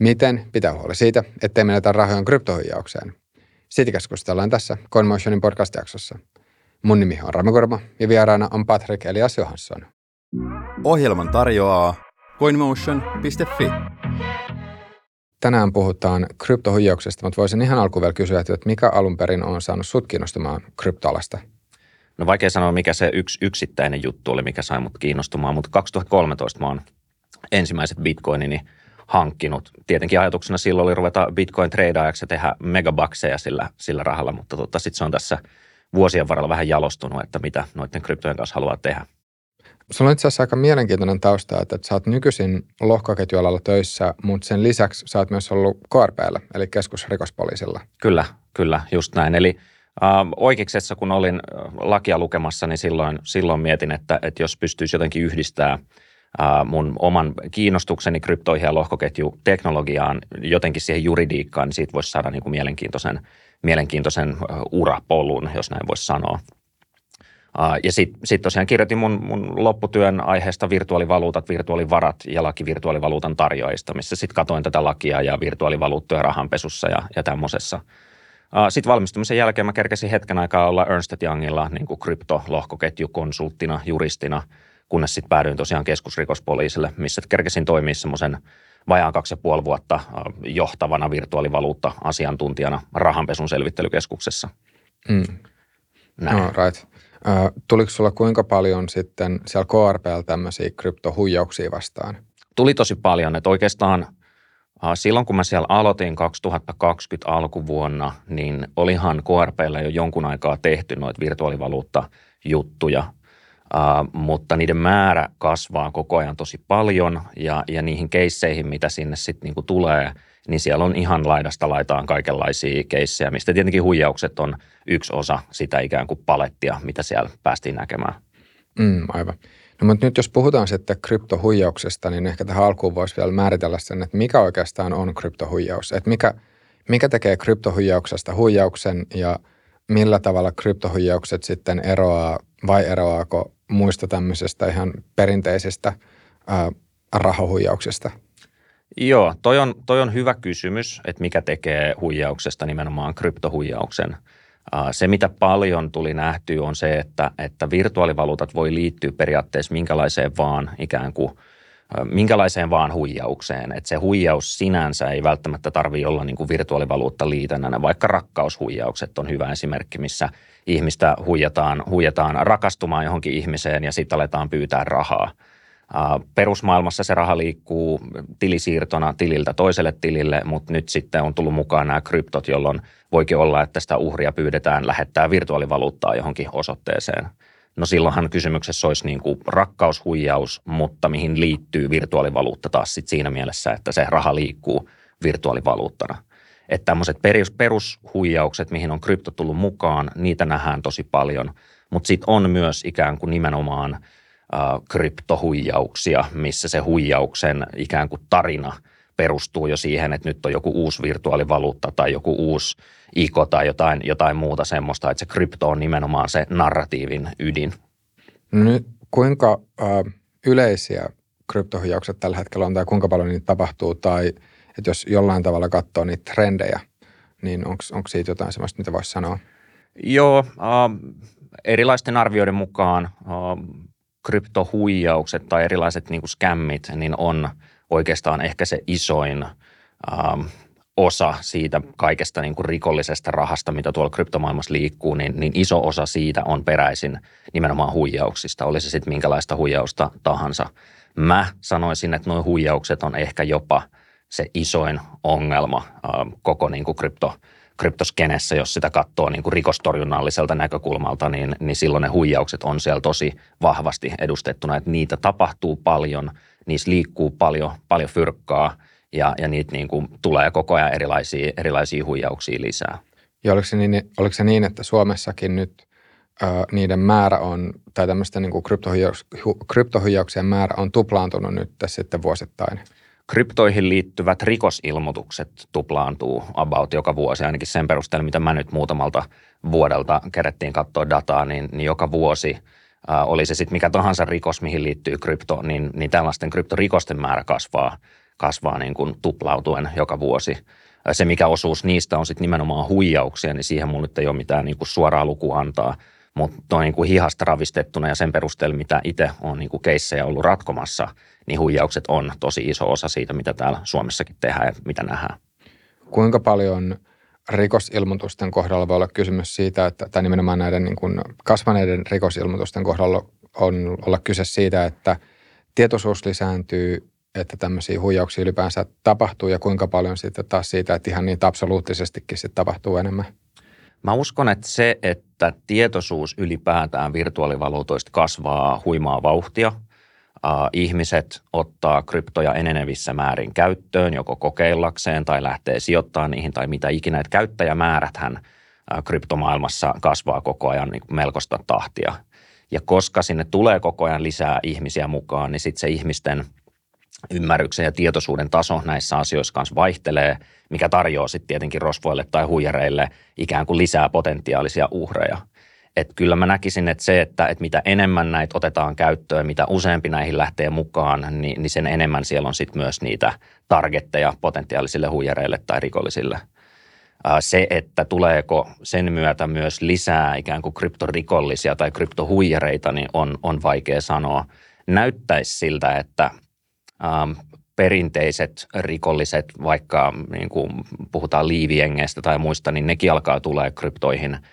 Miten pitää huoli siitä, ettei menetä rahojen kryptohuijaukseen? Siitä keskustellaan tässä CoinMotionin podcast-jaksossa. Mun nimi on Rami Kurma ja vieraana on Patrick Elias Johansson. Ohjelman tarjoaa coinmotion.fi. Tänään puhutaan kryptohuijauksesta, mutta voisin ihan alkuun vielä kysyä, että mikä alun perin on saanut sut kiinnostumaan kryptoalasta? No vaikea sanoa, mikä se yksi yksittäinen juttu oli, mikä sai mut kiinnostumaan, mutta 2013 mä oon ensimmäiset bitcoinini hankkinut. Tietenkin ajatuksena silloin oli ruveta bitcoin treidaajaksi ja tehdä megabakseja sillä, sillä rahalla, mutta tota, sitten se on tässä vuosien varrella vähän jalostunut, että mitä noiden kryptojen kanssa haluaa tehdä. Sulla on itse asiassa aika mielenkiintoinen tausta, että sä oot nykyisin lohkoketjualalla töissä, mutta sen lisäksi sä oot myös ollut KRPllä, eli keskusrikospoliisilla. Kyllä, kyllä, just näin. Eli äh, oikeiksessa, kun olin lakia lukemassa, niin silloin, silloin mietin, että, että jos pystyisi jotenkin yhdistää mun oman kiinnostukseni kryptoihin ja lohkoketjuteknologiaan jotenkin siihen juridiikkaan, niin siitä voisi saada niin kuin mielenkiintoisen, mielenkiintoisen urapolun, jos näin voisi sanoa. Ja sitten sit tosiaan kirjoitin mun, mun lopputyön aiheesta virtuaalivaluutat, virtuaalivarat ja laki virtuaalivaluutan tarjoajista, missä sitten katoin tätä lakia ja virtuaalivaluuttoja rahanpesussa ja, ja tämmöisessä. Sitten valmistumisen jälkeen mä kerkesin hetken aikaa olla Ernst Youngilla niin kuin kryptolohkoketjukonsulttina, juristina, kunnes sitten päädyin tosiaan keskusrikospoliisille, missä kerkesin toimia semmoisen vajaan kaksi ja puoli vuotta johtavana virtuaalivaluutta-asiantuntijana rahanpesun selvittelykeskuksessa. Mm. Näin. No, right. Tuliko sulla kuinka paljon sitten siellä KRPL tämmöisiä kryptohuijauksia vastaan? Tuli tosi paljon, että oikeastaan silloin kun mä siellä aloitin 2020 alkuvuonna, niin olihan KRPllä jo jonkun aikaa tehty noita mutta niiden määrä kasvaa koko ajan tosi paljon ja, ja niihin keisseihin, mitä sinne sitten niinku tulee – niin siellä on ihan laidasta laitaan kaikenlaisia keissejä, mistä tietenkin huijaukset on yksi osa sitä ikään kuin palettia, mitä siellä päästiin näkemään. Mm, aivan. No mutta nyt jos puhutaan sitten kryptohuijauksesta, niin ehkä tähän alkuun voisi vielä määritellä sen, että mikä oikeastaan on kryptohuijaus. Että mikä, mikä tekee kryptohuijauksesta huijauksen ja millä tavalla kryptohuijaukset sitten eroaa vai eroaako muista tämmöisestä ihan perinteisistä ää, rahohuijauksista? Joo, toi on, toi on hyvä kysymys, että mikä tekee huijauksesta nimenomaan kryptohuijauksen. Se, mitä paljon tuli nähtyä, on se, että, että virtuaalivaluutat voi liittyä periaatteessa minkälaiseen vaan ikään kuin minkälaiseen vaan huijaukseen. Että se huijaus sinänsä ei välttämättä tarvitse olla niin kuin virtuaalivaluutta liitännänä, vaikka rakkaushuijaukset on hyvä esimerkki, missä ihmistä huijataan, huijataan rakastumaan johonkin ihmiseen ja sitten aletaan pyytää rahaa – Perusmaailmassa se raha liikkuu tilisiirtona tililtä toiselle tilille, mutta nyt sitten on tullut mukaan nämä kryptot, jolloin voikin olla, että sitä uhria pyydetään lähettää virtuaalivaluuttaa johonkin osoitteeseen. No silloinhan kysymyksessä olisi niin kuin rakkaushuijaus, mutta mihin liittyy virtuaalivaluutta taas sit siinä mielessä, että se raha liikkuu virtuaalivaluuttana. Että tämmöiset perus, perushuijaukset, mihin on krypto tullut mukaan, niitä nähdään tosi paljon. Mutta sitten on myös ikään kuin nimenomaan – kryptohuijauksia, missä se huijauksen ikään kuin tarina perustuu jo siihen, että nyt on joku uusi virtuaalivaluutta tai joku uusi IKO tai jotain, jotain muuta semmoista, että se krypto on nimenomaan se narratiivin ydin. No nyt kuinka äh, yleisiä kryptohuijaukset tällä hetkellä on tai kuinka paljon niitä tapahtuu tai että jos jollain tavalla katsoo niitä trendejä, niin onko siitä jotain sellaista, mitä voisi sanoa? Joo, äh, erilaisten arvioiden mukaan äh, kryptohuijaukset tai erilaiset niin kuin skämmit, niin on oikeastaan ehkä se isoin ähm, osa siitä kaikesta niin kuin rikollisesta rahasta, mitä tuolla kryptomaailmassa liikkuu, niin, niin iso osa siitä on peräisin nimenomaan huijauksista, oli se sitten minkälaista huijausta tahansa. Mä sanoisin, että nuo huijaukset on ehkä jopa se isoin ongelma äh, koko niin kuin krypto, kryptoskenessä, jos sitä katsoo niin kuin rikostorjunnalliselta näkökulmalta, niin, niin silloin ne huijaukset on siellä tosi vahvasti edustettuna, että niitä tapahtuu paljon, niissä liikkuu paljon, paljon fyrkkaa ja, ja niitä niin kuin tulee koko ajan erilaisia, erilaisia huijauksia lisää. Ja oliko se niin, oliko se niin että Suomessakin nyt ö, niiden määrä on, tai tämmöisten niin kryptohuijauksien määrä on tuplaantunut nyt tässä sitten vuosittain? Kryptoihin liittyvät rikosilmoitukset tuplaantuu about joka vuosi, ainakin sen perusteella, mitä mä nyt muutamalta vuodelta kerettiin katsoa dataa, niin, niin joka vuosi oli se sitten mikä tahansa rikos, mihin liittyy krypto, niin, niin tällaisten kryptorikosten määrä kasvaa, kasvaa niin kuin tuplautuen joka vuosi. Se, mikä osuus niistä on sitten nimenomaan huijauksia, niin siihen mulla nyt ei ole mitään niin kuin suoraa lukua antaa. Mutta tuo niin kuin hihasta ravistettuna ja sen perusteella, mitä itse on niin kuin keissejä ollut ratkomassa, niin huijaukset on tosi iso osa siitä, mitä täällä Suomessakin tehdään ja mitä nähdään. Kuinka paljon rikosilmoitusten kohdalla voi olla kysymys siitä, että, tai nimenomaan näiden niin kuin kasvaneiden rikosilmoitusten kohdalla on olla kyse siitä, että tietoisuus lisääntyy, että tämmöisiä huijauksia ylipäänsä tapahtuu ja kuinka paljon sitten taas siitä, että ihan niin absoluuttisestikin sitten tapahtuu enemmän? Mä uskon, että se, että tietoisuus ylipäätään virtuaalivaluutoista kasvaa huimaa vauhtia – ihmiset ottaa kryptoja enenevissä määrin käyttöön, joko kokeillakseen tai lähtee sijoittamaan niihin tai mitä ikinä. Että käyttäjämääräthän kryptomaailmassa kasvaa koko ajan niin melkoista tahtia. Ja koska sinne tulee koko ajan lisää ihmisiä mukaan, niin sitten se ihmisten ymmärryksen ja tietoisuuden taso näissä asioissa kanssa vaihtelee, mikä tarjoaa sitten tietenkin rosvoille tai huijareille ikään kuin lisää potentiaalisia uhreja – että kyllä mä näkisin, että se, että, että mitä enemmän näitä otetaan käyttöön, mitä useampi näihin lähtee mukaan, niin, niin sen enemmän siellä on sitten myös niitä targetteja potentiaalisille huijareille tai rikollisille. Se, että tuleeko sen myötä myös lisää ikään kuin kryptorikollisia tai kryptohuijareita, niin on, on vaikea sanoa. Näyttäisi siltä, että ähm, perinteiset rikolliset, vaikka niin kuin puhutaan liiviengeistä tai muista, niin nekin alkaa tulee kryptoihin –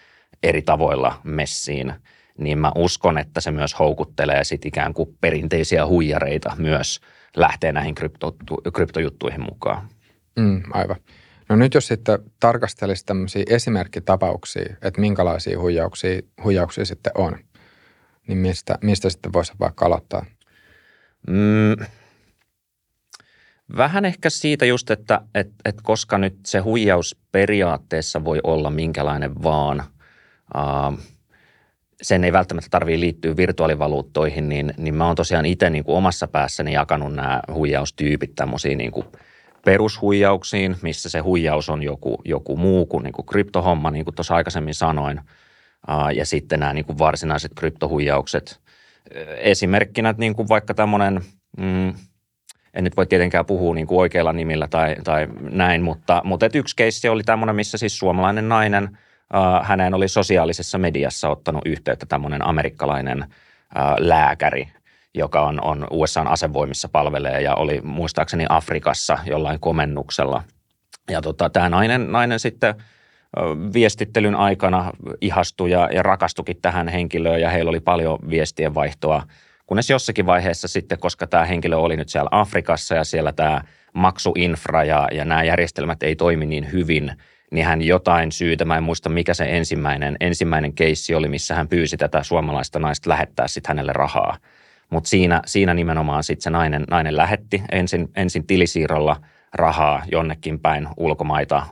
eri tavoilla messiin, niin mä uskon, että se myös houkuttelee sit ikään kuin perinteisiä huijareita myös lähteä näihin krypto, kryptojuttuihin mukaan. Mm, aivan. No nyt jos sitten tarkastelisi tämmöisiä esimerkkitapauksia, että minkälaisia huijauksia, huijauksia sitten on, niin mistä, mistä sitten voisi vaikka aloittaa? Mm, Vähän ehkä siitä just, että et, et koska nyt se huijaus periaatteessa voi olla minkälainen vaan, sen ei välttämättä tarvitse liittyä virtuaalivaluuttoihin, niin, niin mä oon tosiaan itse niin kuin omassa päässäni jakanut nämä huijaustyypit tämmöisiin niin kuin perushuijauksiin, missä se huijaus on joku, joku muu kuin, niin kuin kryptohomma, niin kuin tuossa aikaisemmin sanoin, ja sitten nämä niin kuin varsinaiset kryptohuijaukset. Esimerkkinä niin kuin vaikka tämmöinen, mm, en nyt voi tietenkään puhua niin kuin oikeilla nimillä tai, tai näin, mutta, mutta yksi keissi oli tämmöinen, missä siis suomalainen nainen – häneen oli sosiaalisessa mediassa ottanut yhteyttä tämmöinen amerikkalainen lääkäri, joka on, on USAn asevoimissa palvelee ja oli muistaakseni Afrikassa jollain komennuksella. Ja tota, tämä nainen, nainen sitten viestittelyn aikana ihastui ja, ja rakastukin tähän henkilöön ja heillä oli paljon viestien vaihtoa, kunnes jossakin vaiheessa sitten, koska tämä henkilö oli nyt siellä Afrikassa ja siellä tämä maksuinfra ja, ja nämä järjestelmät ei toimi niin hyvin – niin hän jotain syytä, mä en muista mikä se ensimmäinen, ensimmäinen keissi oli, missä hän pyysi tätä suomalaista naista lähettää sitten hänelle rahaa. Mutta siinä, siinä nimenomaan sitten se nainen, nainen lähetti ensin, ensin tilisiirrolla rahaa jonnekin päin ulkomaita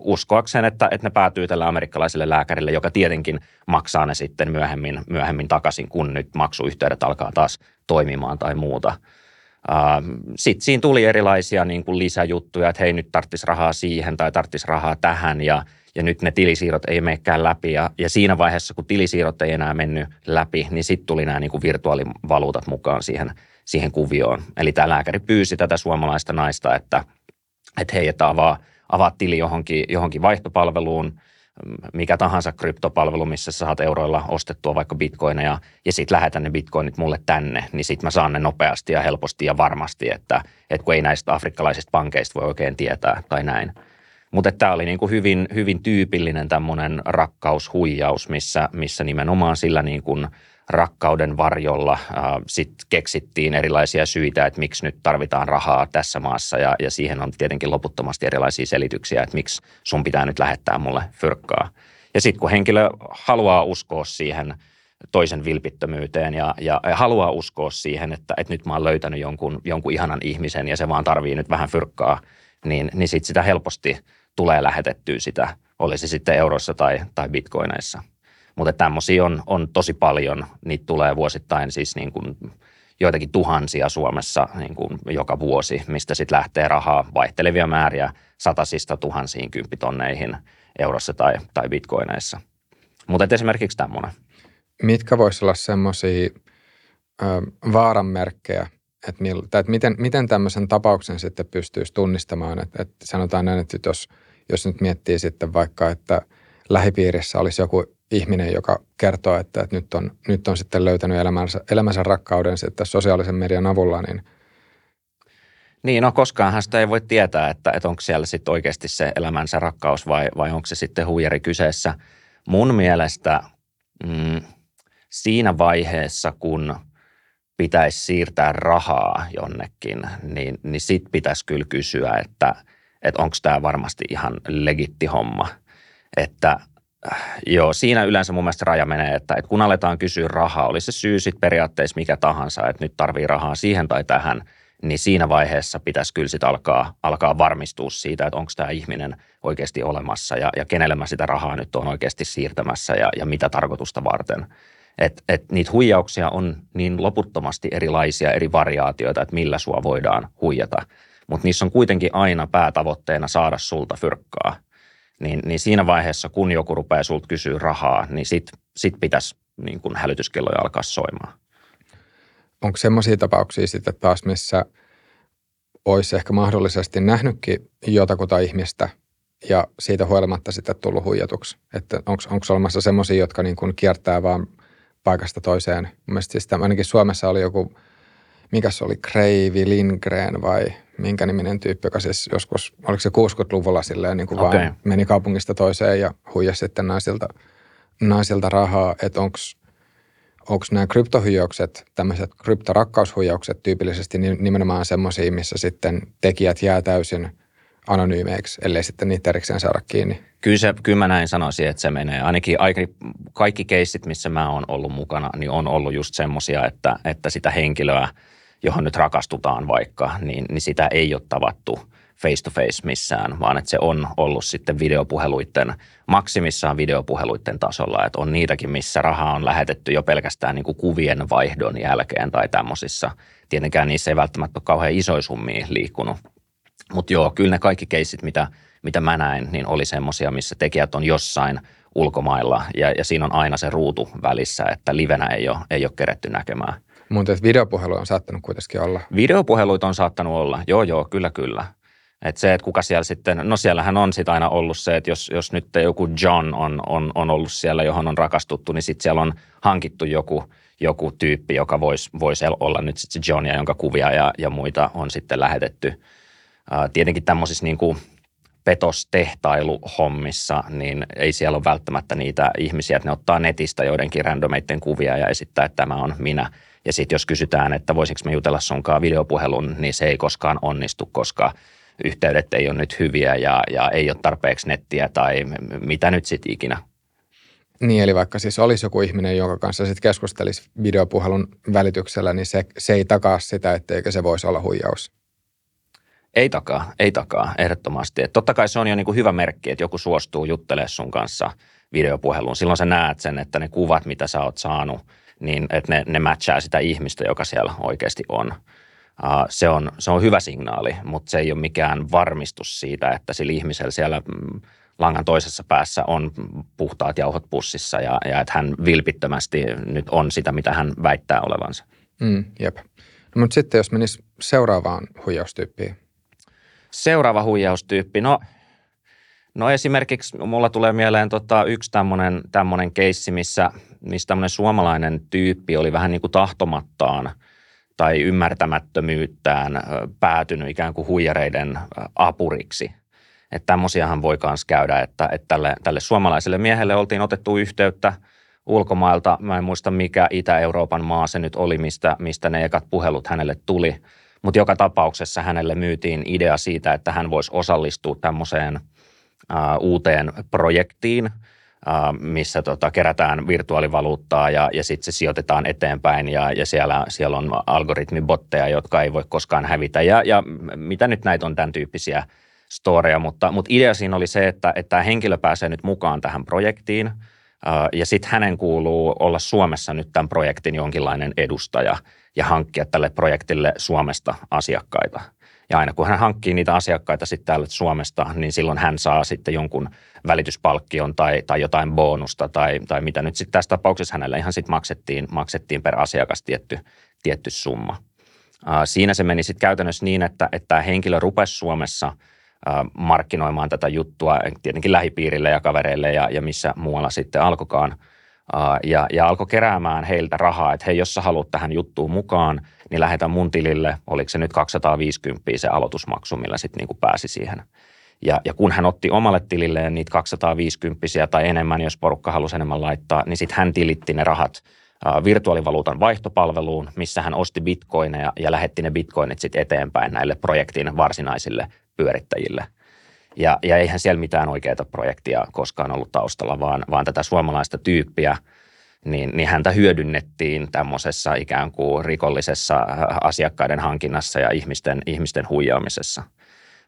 uskoakseen, että, että ne päätyy tälle amerikkalaiselle lääkärille, joka tietenkin maksaa ne sitten myöhemmin, myöhemmin takaisin, kun nyt maksuyhteydet alkaa taas toimimaan tai muuta – Sitten siinä tuli erilaisia niin kuin lisäjuttuja, että hei nyt tarvitsisi rahaa siihen tai tarvitsisi rahaa tähän ja, ja nyt ne tilisiirrot ei menekään läpi. Ja, ja siinä vaiheessa, kun tilisiirrot ei enää mennyt läpi, niin sitten tuli nämä niin kuin virtuaalivaluutat mukaan siihen, siihen kuvioon. Eli tämä lääkäri pyysi tätä suomalaista naista, että, että hei, että avaa, avaa tili johonkin, johonkin vaihtopalveluun – mikä tahansa kryptopalvelu, missä sä saat euroilla ostettua vaikka bitcoineja ja sitten lähetä ne bitcoinit mulle tänne, niin sitten mä saan ne nopeasti ja helposti ja varmasti, että, että kun ei näistä afrikkalaisista pankeista voi oikein tietää tai näin. Mutta tämä oli niinku hyvin, hyvin tyypillinen tämmöinen rakkaushuijaus, missä, missä nimenomaan sillä niin kuin – rakkauden varjolla äh, sitten keksittiin erilaisia syitä, että miksi nyt tarvitaan rahaa tässä maassa ja, ja siihen on tietenkin loputtomasti erilaisia selityksiä, että miksi sun pitää nyt lähettää mulle fyrkkaa. Ja sitten kun henkilö haluaa uskoa siihen toisen vilpittömyyteen ja, ja, haluaa uskoa siihen, että, että nyt mä oon löytänyt jonkun, jonkun ihanan ihmisen ja se vaan tarvii nyt vähän fyrkkaa, niin, niin sitten sitä helposti tulee lähetettyä sitä, oli se sitten euroissa tai, tai bitcoineissa. Mutta tämmöisiä on, on tosi paljon. Niitä tulee vuosittain siis niin kuin joitakin tuhansia Suomessa niin kuin joka vuosi, mistä sitten lähtee rahaa vaihtelevia määriä satasista tuhansiin kymppitonneihin eurossa tai, tai bitcoineissa. Mutta esimerkiksi tämmöinen. Mitkä voisi olla semmoisia vaaranmerkkejä, että, mil, tai että miten, miten tämmöisen tapauksen sitten pystyisi tunnistamaan. Että, että sanotaan näin, että jos, jos nyt miettii sitten vaikka, että lähipiirissä olisi joku ihminen, joka kertoo, että, että nyt, on, nyt on sitten löytänyt elämänsä, elämänsä rakkauden sitten sosiaalisen median avulla, niin niin, no koskaanhan sitä ei voi tietää, että, että onko siellä sitten oikeasti se elämänsä rakkaus vai, vai onko se sitten huijari kyseessä. Mun mielestä mm, siinä vaiheessa, kun pitäisi siirtää rahaa jonnekin, niin, niin sit pitäisi kyllä kysyä, että, että onko tämä varmasti ihan legitti homma. Että joo, siinä yleensä mun mielestä raja menee, että, että kun aletaan kysyä rahaa, oli se syy sitten periaatteessa mikä tahansa, että nyt tarvii rahaa siihen tai tähän – niin siinä vaiheessa pitäisi kyllä sitten alkaa, alkaa varmistua siitä, että onko tämä ihminen oikeasti olemassa ja, ja kenelle mä sitä rahaa nyt on oikeasti siirtämässä ja, ja mitä tarkoitusta varten. Et, et niitä huijauksia on niin loputtomasti erilaisia eri variaatioita, että millä sua voidaan huijata. Mutta niissä on kuitenkin aina päätavoitteena saada sulta fyrkkaa. Niin, niin siinä vaiheessa, kun joku rupeaa sulta kysyä rahaa, niin sit, sit pitäisi niin kun hälytyskelloja alkaa soimaan onko semmoisia tapauksia sitten taas, missä olisi ehkä mahdollisesti nähnytkin jotakuta ihmistä ja siitä huolimatta sitten tullut huijatuksi? Että onko olemassa semmoisia, jotka niin kuin kiertää vaan paikasta toiseen? Mielestäni siis ainakin Suomessa oli joku, mikä se oli, Kreivi Lindgren vai minkä niminen tyyppi, joka siis joskus, oliko se 60-luvulla silleen niin kuin okay. vaan meni kaupungista toiseen ja huijasi sitten naisilta, naisilta rahaa, että onko onko nämä kryptohuijaukset, tämmöiset kryptorakkaushuijaukset tyypillisesti nimenomaan semmoisia, missä sitten tekijät jää täysin anonyymeiksi, ellei sitten niitä erikseen saada kiinni? Kyllä, se, kyllä mä näin sanoisin, että se menee. Ainakin kaikki keissit, missä mä oon ollut mukana, niin on ollut just semmoisia, että, että sitä henkilöä, johon nyt rakastutaan vaikka, niin, niin sitä ei ole tavattu – face to face missään, vaan että se on ollut sitten videopuheluiden, maksimissaan videopuheluiden tasolla, että on niitäkin, missä rahaa on lähetetty jo pelkästään niin kuin kuvien vaihdon jälkeen tai tämmöisissä. Tietenkään niissä ei välttämättä ole kauhean isoja summia liikkunut. Mutta joo, kyllä ne kaikki keissit, mitä, mitä mä näin, niin oli semmoisia, missä tekijät on jossain ulkomailla ja, ja siinä on aina se ruutu välissä, että livenä ei ole, ei ole keretty näkemään. Mutta videopuhelu on saattanut kuitenkin olla. Videopuheluita on saattanut olla, joo joo, kyllä kyllä. Että se, että kuka siellä sitten, no siellähän on sitten aina ollut se, että jos, jos nyt joku John on, on, on ollut siellä, johon on rakastuttu, niin sitten siellä on hankittu joku, joku tyyppi, joka voisi vois olla nyt sitten se John ja jonka kuvia ja, ja muita on sitten lähetetty. Tietenkin tämmöisissä niin kuin petostehtailuhommissa, niin ei siellä ole välttämättä niitä ihmisiä, että ne ottaa netistä joidenkin randomeiden kuvia ja esittää, että tämä on minä. Ja sitten jos kysytään, että voisiko me jutella sunkaan videopuhelun, niin se ei koskaan onnistu, koska yhteydet ei ole nyt hyviä ja, ja ei ole tarpeeksi nettiä tai mitä nyt sitten ikinä. Niin, eli vaikka siis olisi joku ihminen, jonka kanssa sitten keskustelisi videopuhelun välityksellä, niin se, se ei takaa sitä, etteikö se voisi olla huijaus. Ei takaa, ei takaa, ehdottomasti. Et totta kai se on jo niinku hyvä merkki, että joku suostuu juttelemaan sun kanssa videopuheluun. Silloin sä näet sen, että ne kuvat, mitä sä oot saanut, niin että ne, ne matchaa sitä ihmistä, joka siellä oikeasti on se on, se on hyvä signaali, mutta se ei ole mikään varmistus siitä, että sillä ihmisellä siellä mm, langan toisessa päässä on puhtaat jauhot pussissa ja, ja että hän vilpittömästi nyt on sitä, mitä hän väittää olevansa. Mm, jep. No, mutta sitten jos menisi seuraavaan huijaustyyppiin. Seuraava huijaustyyppi, no, no esimerkiksi mulla tulee mieleen tota yksi tämmöinen keissi, missä, missä tämmöinen suomalainen tyyppi oli vähän niin kuin tahtomattaan – tai ymmärtämättömyyttään päätynyt ikään kuin huijareiden apuriksi. Että tämmöisiähän voi myös käydä, että, että tälle, tälle suomalaiselle miehelle oltiin otettu yhteyttä ulkomailta. Mä en muista mikä Itä-Euroopan maa se nyt oli, mistä, mistä ne ekat puhelut hänelle tuli. Mutta joka tapauksessa hänelle myytiin idea siitä, että hän voisi osallistua tämmöiseen uuteen projektiin – missä tota, kerätään virtuaalivaluuttaa ja, ja sitten se sijoitetaan eteenpäin ja, ja siellä, siellä on algoritmibotteja, jotka ei voi koskaan hävitä. Ja, ja mitä nyt näitä on tämän tyyppisiä storeja, mutta, mutta idea siinä oli se, että, että tämä henkilö pääsee nyt mukaan tähän projektiin ja sitten hänen kuuluu olla Suomessa nyt tämän projektin jonkinlainen edustaja ja hankkia tälle projektille Suomesta asiakkaita – ja aina kun hän hankkii niitä asiakkaita sitten täällä Suomesta, niin silloin hän saa sitten jonkun välityspalkkion tai, tai jotain bonusta tai, tai mitä nyt sitten tässä tapauksessa hänelle ihan sitten maksettiin, maksettiin per asiakas tietty, tietty summa. Siinä se meni sitten käytännössä niin, että, tämä henkilö rupesi Suomessa markkinoimaan tätä juttua tietenkin lähipiirille ja kavereille ja, ja missä muualla sitten alkokaan. Ja, ja alkoi keräämään heiltä rahaa, että hei, jos sä haluat tähän juttuun mukaan, niin lähetä mun tilille, oliko se nyt 250 se aloitusmaksu, millä sitten niin pääsi siihen. Ja, ja kun hän otti omalle tililleen niitä 250 tai enemmän, jos porukka halusi enemmän laittaa, niin sitten hän tilitti ne rahat virtuaalivaluutan vaihtopalveluun, missä hän osti bitcoineja ja lähetti ne bitcoinit sitten eteenpäin näille projektin varsinaisille pyörittäjille. Ja, ja eihän siellä mitään oikeaa projektia koskaan ollut taustalla, vaan, vaan tätä suomalaista tyyppiä, niin, niin häntä hyödynnettiin tämmöisessä ikään kuin rikollisessa asiakkaiden hankinnassa ja ihmisten, ihmisten huijaamisessa –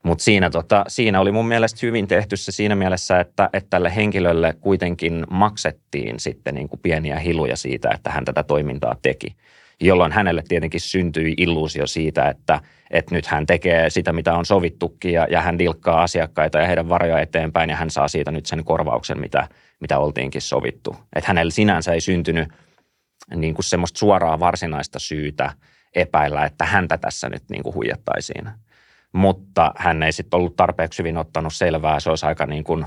mutta siinä, tota, siinä oli mun mielestä hyvin tehty se siinä mielessä, että, että tälle henkilölle kuitenkin maksettiin sitten niin kuin pieniä hiluja siitä, että hän tätä toimintaa teki. Jolloin hänelle tietenkin syntyi illuusio siitä, että, että nyt hän tekee sitä, mitä on sovittukin ja, ja hän dilkkaa asiakkaita ja heidän varoja eteenpäin ja hän saa siitä nyt sen korvauksen, mitä, mitä oltiinkin sovittu. Että hänellä sinänsä ei syntynyt niin kuin semmoista suoraa varsinaista syytä epäillä, että häntä tässä nyt niin kuin huijattaisiin mutta hän ei sitten ollut tarpeeksi hyvin ottanut selvää. Se olisi aika niin kuin,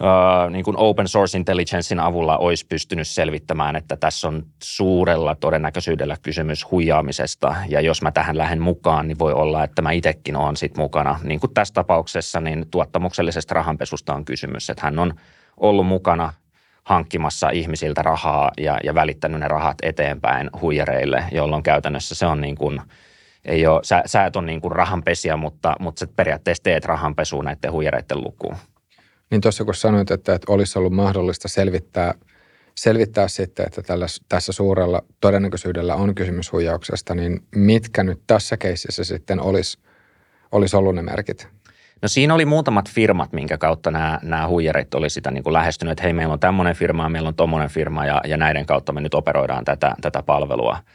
Uh, niin kuin open source intelligencein avulla olisi pystynyt selvittämään, että tässä on suurella todennäköisyydellä kysymys huijaamisesta. Ja jos mä tähän lähden mukaan, niin voi olla, että mä itsekin olen sit mukana. Niin kuin tässä tapauksessa, niin tuottamuksellisesta rahanpesusta on kysymys, että hän on ollut mukana hankkimassa ihmisiltä rahaa ja, ja välittänyt ne rahat eteenpäin huijareille, jolloin käytännössä se on niin kuin – ei ole, sä, sä et ole niin kuin rahanpesiä, mutta, mutta sä periaatteessa teet rahanpesua näiden huijareiden lukuun. Niin tuossa kun sanoit, että, että olisi ollut mahdollista selvittää, selvittää sitten, että tällä, tässä suurella todennäköisyydellä on kysymys huijauksesta, niin mitkä nyt tässä keississä sitten olisi, olisi ollut ne merkit? No siinä oli muutamat firmat, minkä kautta nämä, nämä huijarit oli sitä niin kuin lähestynyt, että hei meillä on tämmöinen firma, meillä on tommoinen firma ja, ja näiden kautta me nyt operoidaan tätä, tätä palvelua –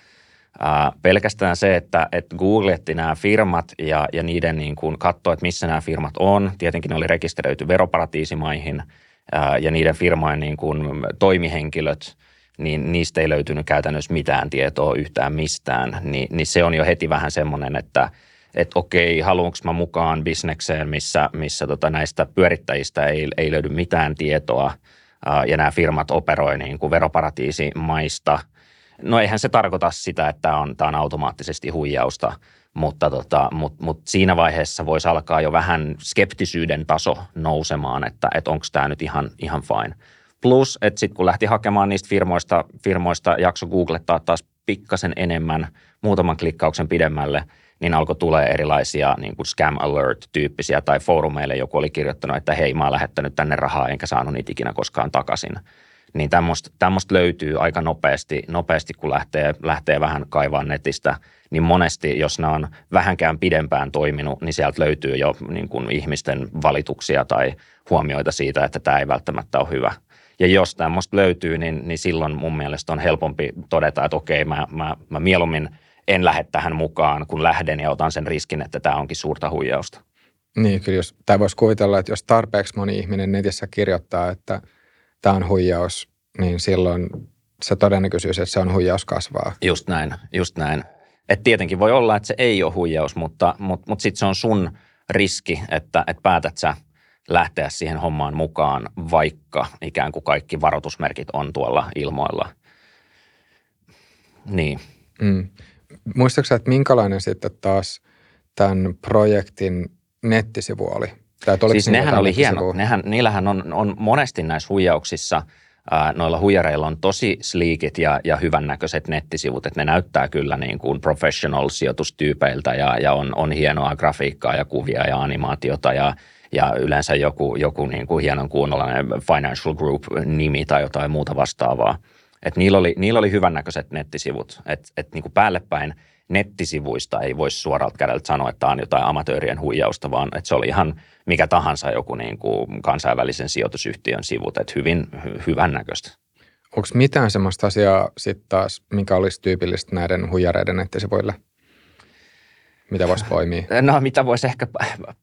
pelkästään se, että, että googletti nämä firmat ja, ja niiden niin kuin katsoi, että missä nämä firmat on. Tietenkin ne oli rekisteröity veroparatiisimaihin ää, ja niiden firmojen niin kuin toimihenkilöt, niin niistä ei löytynyt käytännössä mitään tietoa yhtään mistään. Ni, niin se on jo heti vähän semmoinen, että että okei, haluanko mä mukaan bisnekseen, missä, missä tota näistä pyörittäjistä ei, ei löydy mitään tietoa ja nämä firmat operoi niin kuin veroparatiisimaista – No eihän se tarkoita sitä, että on, tämä on automaattisesti huijausta, mutta tota, mut, mut siinä vaiheessa voisi alkaa jo vähän skeptisyyden taso nousemaan, että, että onko tämä nyt ihan, ihan fine. Plus, että sitten kun lähti hakemaan niistä firmoista, firmoista jakso googlettaa taas pikkasen enemmän, muutaman klikkauksen pidemmälle, niin alkoi tulee erilaisia niin kuin scam alert-tyyppisiä tai foorumeille joku oli kirjoittanut, että hei mä oon lähettänyt tänne rahaa enkä saanut niitä ikinä koskaan takaisin niin tämmöistä löytyy aika nopeasti, nopeasti kun lähtee, lähtee vähän kaivaa netistä, niin monesti, jos ne on vähänkään pidempään toiminut, niin sieltä löytyy jo niin kuin ihmisten valituksia tai huomioita siitä, että tämä ei välttämättä ole hyvä. Ja jos tämmöistä löytyy, niin, niin silloin mun mielestä on helpompi todeta, että okei, mä, mä, mä mieluummin en lähde tähän mukaan, kun lähden ja otan sen riskin, että tämä onkin suurta huijausta. Niin, kyllä jos, tai voisi kuvitella, että jos tarpeeksi moni ihminen netissä kirjoittaa, että – tämä on huijaus, niin silloin se todennäköisyys, että se on huijaus kasvaa. Just näin, just näin. Et tietenkin voi olla, että se ei ole huijaus, mutta, mutta, mutta sitten se on sun riski, että, että päätät sä lähteä siihen hommaan mukaan, vaikka ikään kuin kaikki varoitusmerkit on tuolla ilmoilla. Niin. Mm. Muistatko että minkälainen sitten taas tämän projektin nettisivu oli? Tai siis nehän oli hieno. Nehän, niillähän on, on monesti näissä huijauksissa, ää, noilla huijareilla on tosi sliikit ja, ja hyvännäköiset nettisivut, että ne näyttää kyllä niin kuin professional-sijoitustyypeiltä ja, ja on, on hienoa grafiikkaa ja kuvia ja animaatiota ja, ja yleensä joku, joku niin kuin hienon kuunnollinen Financial Group-nimi tai jotain muuta vastaavaa. Et niillä, oli, niillä oli hyvännäköiset nettisivut, että et niin kuin päällepäin päin – nettisivuista ei voisi suoralta kädeltä sanoa, että tämä on jotain amatöörien huijausta, vaan että se oli ihan mikä tahansa joku niin kuin kansainvälisen sijoitusyhtiön sivut, että hyvin hy- hyvän näköistä. Onko mitään sellaista asiaa sitten taas, mikä olisi tyypillistä näiden huijareiden nettisivuille? Mitä voisi poimia? No mitä voisi ehkä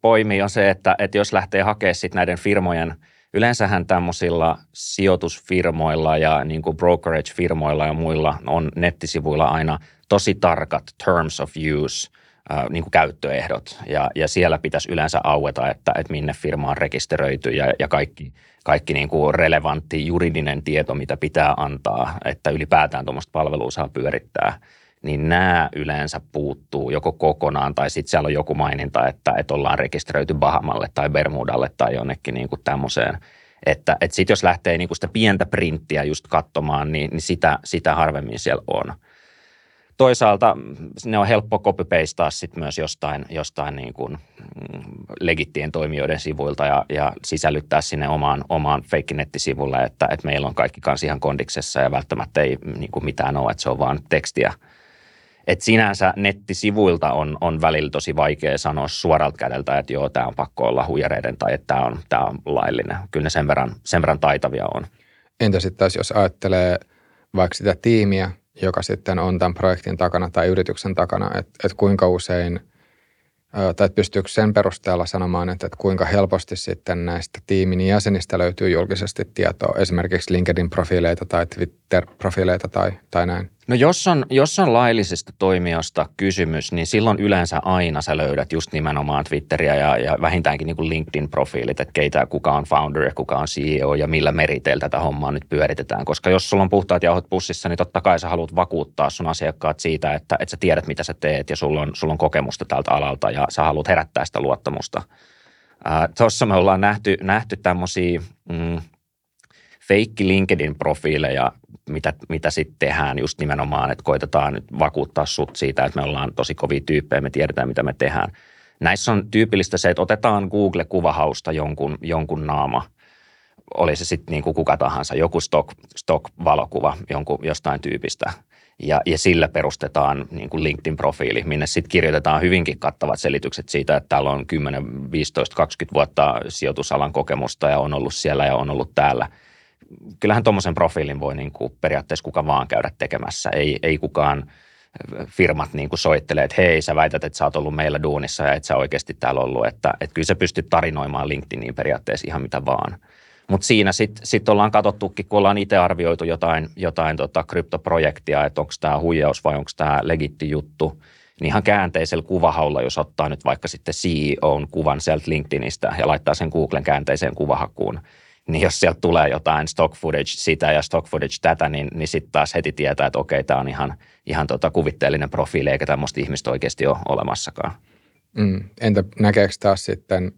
poimia on se, että, että jos lähtee hakemaan sitten näiden firmojen yleensähän tämmöisillä sijoitusfirmoilla ja niin kuin brokerage-firmoilla ja muilla on nettisivuilla aina tosi tarkat terms of use – niin kuin käyttöehdot. Ja, ja siellä pitäisi yleensä aueta, että, että minne firma on rekisteröity ja, ja kaikki, kaikki niin kuin relevantti juridinen tieto, mitä pitää antaa, että ylipäätään tuommoista palvelua saa pyörittää, niin nämä yleensä puuttuu joko kokonaan tai sitten siellä on joku maininta, että, että ollaan rekisteröity Bahamalle tai Bermudalle tai jonnekin niin kuin tämmöiseen. Että, että sitten jos lähtee niin kuin sitä pientä printtiä just katsomaan, niin, niin sitä, sitä harvemmin siellä on – toisaalta ne on helppo copy sit myös jostain, jostain niin kuin mm, legittien toimijoiden sivuilta ja, ja sisällyttää sinne omaan, omaan fake-nettisivulle, että, että meillä on kaikki kanssa ihan kondiksessa ja välttämättä ei niin kuin mitään ole, että se on vaan tekstiä. Et sinänsä nettisivuilta on, on välillä tosi vaikea sanoa suoralta kädeltä, että joo, tämä on pakko olla huijareiden tai että tämä on, tämä on laillinen. Kyllä ne sen verran, sen verran taitavia on. Entä sitten taas, jos ajattelee vaikka sitä tiimiä, joka sitten on tämän projektin takana tai yrityksen takana, että, että kuinka usein, tai pystyykö sen perusteella sanomaan, että, että kuinka helposti sitten näistä tiimin jäsenistä löytyy julkisesti tietoa, esimerkiksi LinkedIn-profiileita tai Twitter-profiileita tai, tai näin? No jos on, jos on laillisesta toimijasta kysymys, niin silloin yleensä aina sä löydät just nimenomaan Twitteriä ja, ja vähintäänkin niin LinkedIn-profiilit, että keitä, kuka on founder ja kuka on CEO ja millä meriteillä tätä hommaa nyt pyöritetään. Koska jos sulla on puhtaat jauhot pussissa, niin totta kai sä haluat vakuuttaa sun asiakkaat siitä, että, että sä tiedät mitä sä teet ja sulla on, sulla on kokemusta tältä alalta ja sä haluat herättää sitä luottamusta. Tuossa me ollaan nähty, nähty tämmöisiä mm, feikki LinkedIn-profiileja, mitä, mitä sitten tehdään just nimenomaan, että koitetaan nyt vakuuttaa sut siitä, että me ollaan tosi kovia tyyppejä, me tiedetään, mitä me tehdään. Näissä on tyypillistä se, että otetaan Google-kuvahausta jonkun, jonkun naama, oli se sitten niin kuka tahansa, joku stock, stock-valokuva jonkun, jostain tyypistä, ja, ja sillä perustetaan niin kuin LinkedIn-profiili, minne sitten kirjoitetaan hyvinkin kattavat selitykset siitä, että täällä on 10, 15, 20 vuotta sijoitusalan kokemusta ja on ollut siellä ja on ollut täällä – kyllähän tuommoisen profiilin voi niin kuin periaatteessa kuka vaan käydä tekemässä. Ei, ei kukaan firmat niin kuin soittelee, että hei, sä väität, että sä oot ollut meillä duunissa ja et sä oikeasti täällä ollut. Että, että kyllä sä pystyt tarinoimaan LinkedIniin periaatteessa ihan mitä vaan. Mutta siinä sitten sit ollaan katsottukin, kun ollaan itse arvioitu jotain, jotain tota kryptoprojektia, että onko tämä huijaus vai onko tämä legitti juttu, niin ihan käänteisellä kuvahaulla, jos ottaa nyt vaikka sitten CEOn kuvan sieltä LinkedInistä ja laittaa sen Googlen käänteiseen kuvahakuun, niin jos sieltä tulee jotain stock footage sitä ja stock footage tätä, niin, niin sitten taas heti tietää, että okei, tämä on ihan, ihan tota kuvitteellinen profiili, eikä tämmöistä ihmistä oikeasti ole olemassakaan. Mm. Entä näkeekö taas sitten,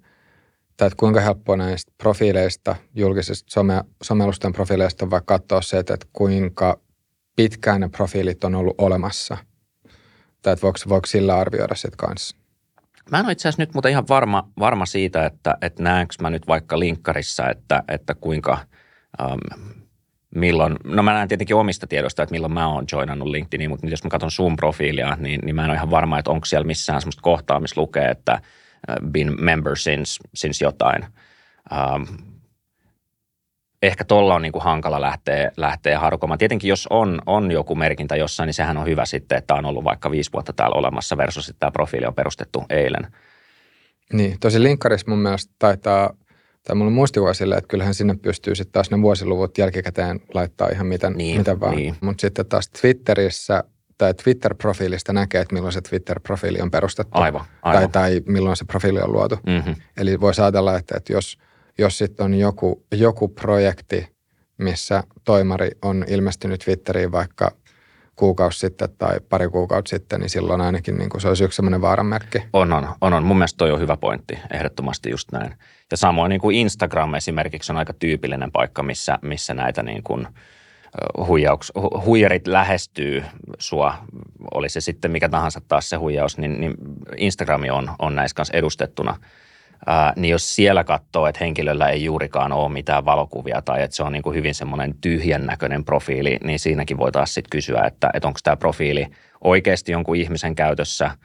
tai että kuinka helppoa näistä profiileista, julkisista some, somellusten profiileista vaikka katsoa se, että kuinka pitkään ne profiilit on ollut olemassa? Tai että voiko, voiko sillä arvioida sitten kanssa? Mä en ole itse asiassa nyt mutta ihan varma, varma siitä, että, että näenkö mä nyt vaikka linkkarissa, että, että kuinka, ähm, milloin, no mä näen tietenkin omista tiedosta, että milloin mä oon joinannut LinkedIniin, mutta jos mä katson sun profiilia, niin, niin mä en ole ihan varma, että onko siellä missään semmoista kohtaa, missä lukee, että uh, been member since, since jotain. Um, ehkä tuolla on niin kuin hankala lähteä, lähteä harkomaan. Tietenkin jos on, on joku merkintä jossain, niin sehän on hyvä sitten, että on ollut vaikka viisi vuotta täällä olemassa versus, että tämä profiili on perustettu eilen. Niin, tosi linkkarissa mun mielestä taitaa, tai mulla on muistikuva sille, että kyllähän sinne pystyy sitten taas ne vuosiluvut jälkikäteen laittaa ihan miten, niin, miten vaan. Niin. Mutta sitten taas Twitterissä tai Twitter-profiilista näkee, että milloin se Twitter-profiili on perustettu. Aivan, aivan. Tai, tai milloin se profiili on luotu. Mm-hmm. Eli voisi ajatella, että, että jos – jos sitten on joku, joku projekti, missä toimari on ilmestynyt Twitteriin vaikka kuukausi sitten tai pari kuukautta sitten, niin silloin ainakin niin kuin se olisi yksi sellainen vaaranmerkki. On, on, on, on. Mun mielestä toi on hyvä pointti, ehdottomasti just näin. Ja samoin niin kuin Instagram esimerkiksi on aika tyypillinen paikka, missä, missä näitä niin kuin huijauks, huijarit lähestyy sua, oli se sitten mikä tahansa taas se huijaus, niin, niin Instagrami on, on näissä kanssa edustettuna – ää, niin jos siellä katsoo, että henkilöllä ei juurikaan ole mitään valokuvia tai että se on niin kuin hyvin semmoinen tyhjän näköinen profiili, niin siinäkin voi taas sitten kysyä, että, että onko tämä profiili oikeasti jonkun ihmisen käytössä –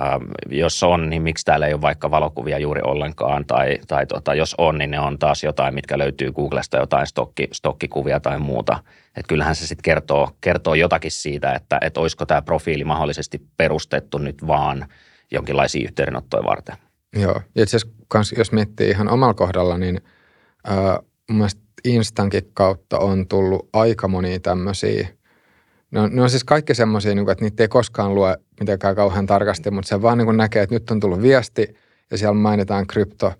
Ähm, jos on, niin miksi täällä ei ole vaikka valokuvia juuri ollenkaan, tai, tai tota, jos on, niin ne on taas jotain, mitkä löytyy Googlesta, jotain stokki, stokkikuvia tai muuta. Et kyllähän se sitten kertoo, kertoo jotakin siitä, että et olisiko tämä profiili mahdollisesti perustettu nyt vaan jonkinlaisia yhteydenottoja varten. Joo, ja itse asiassa jos miettii ihan omalla kohdalla, niin ää, mun Instankin kautta on tullut aika monia tämmöisiä. Ne on, ne on siis kaikki semmoisia, niin että niitä ei koskaan lue mitenkään kauhean tarkasti, mutta se vaan niin näkee, että nyt on tullut viesti ja siellä mainitaan krypto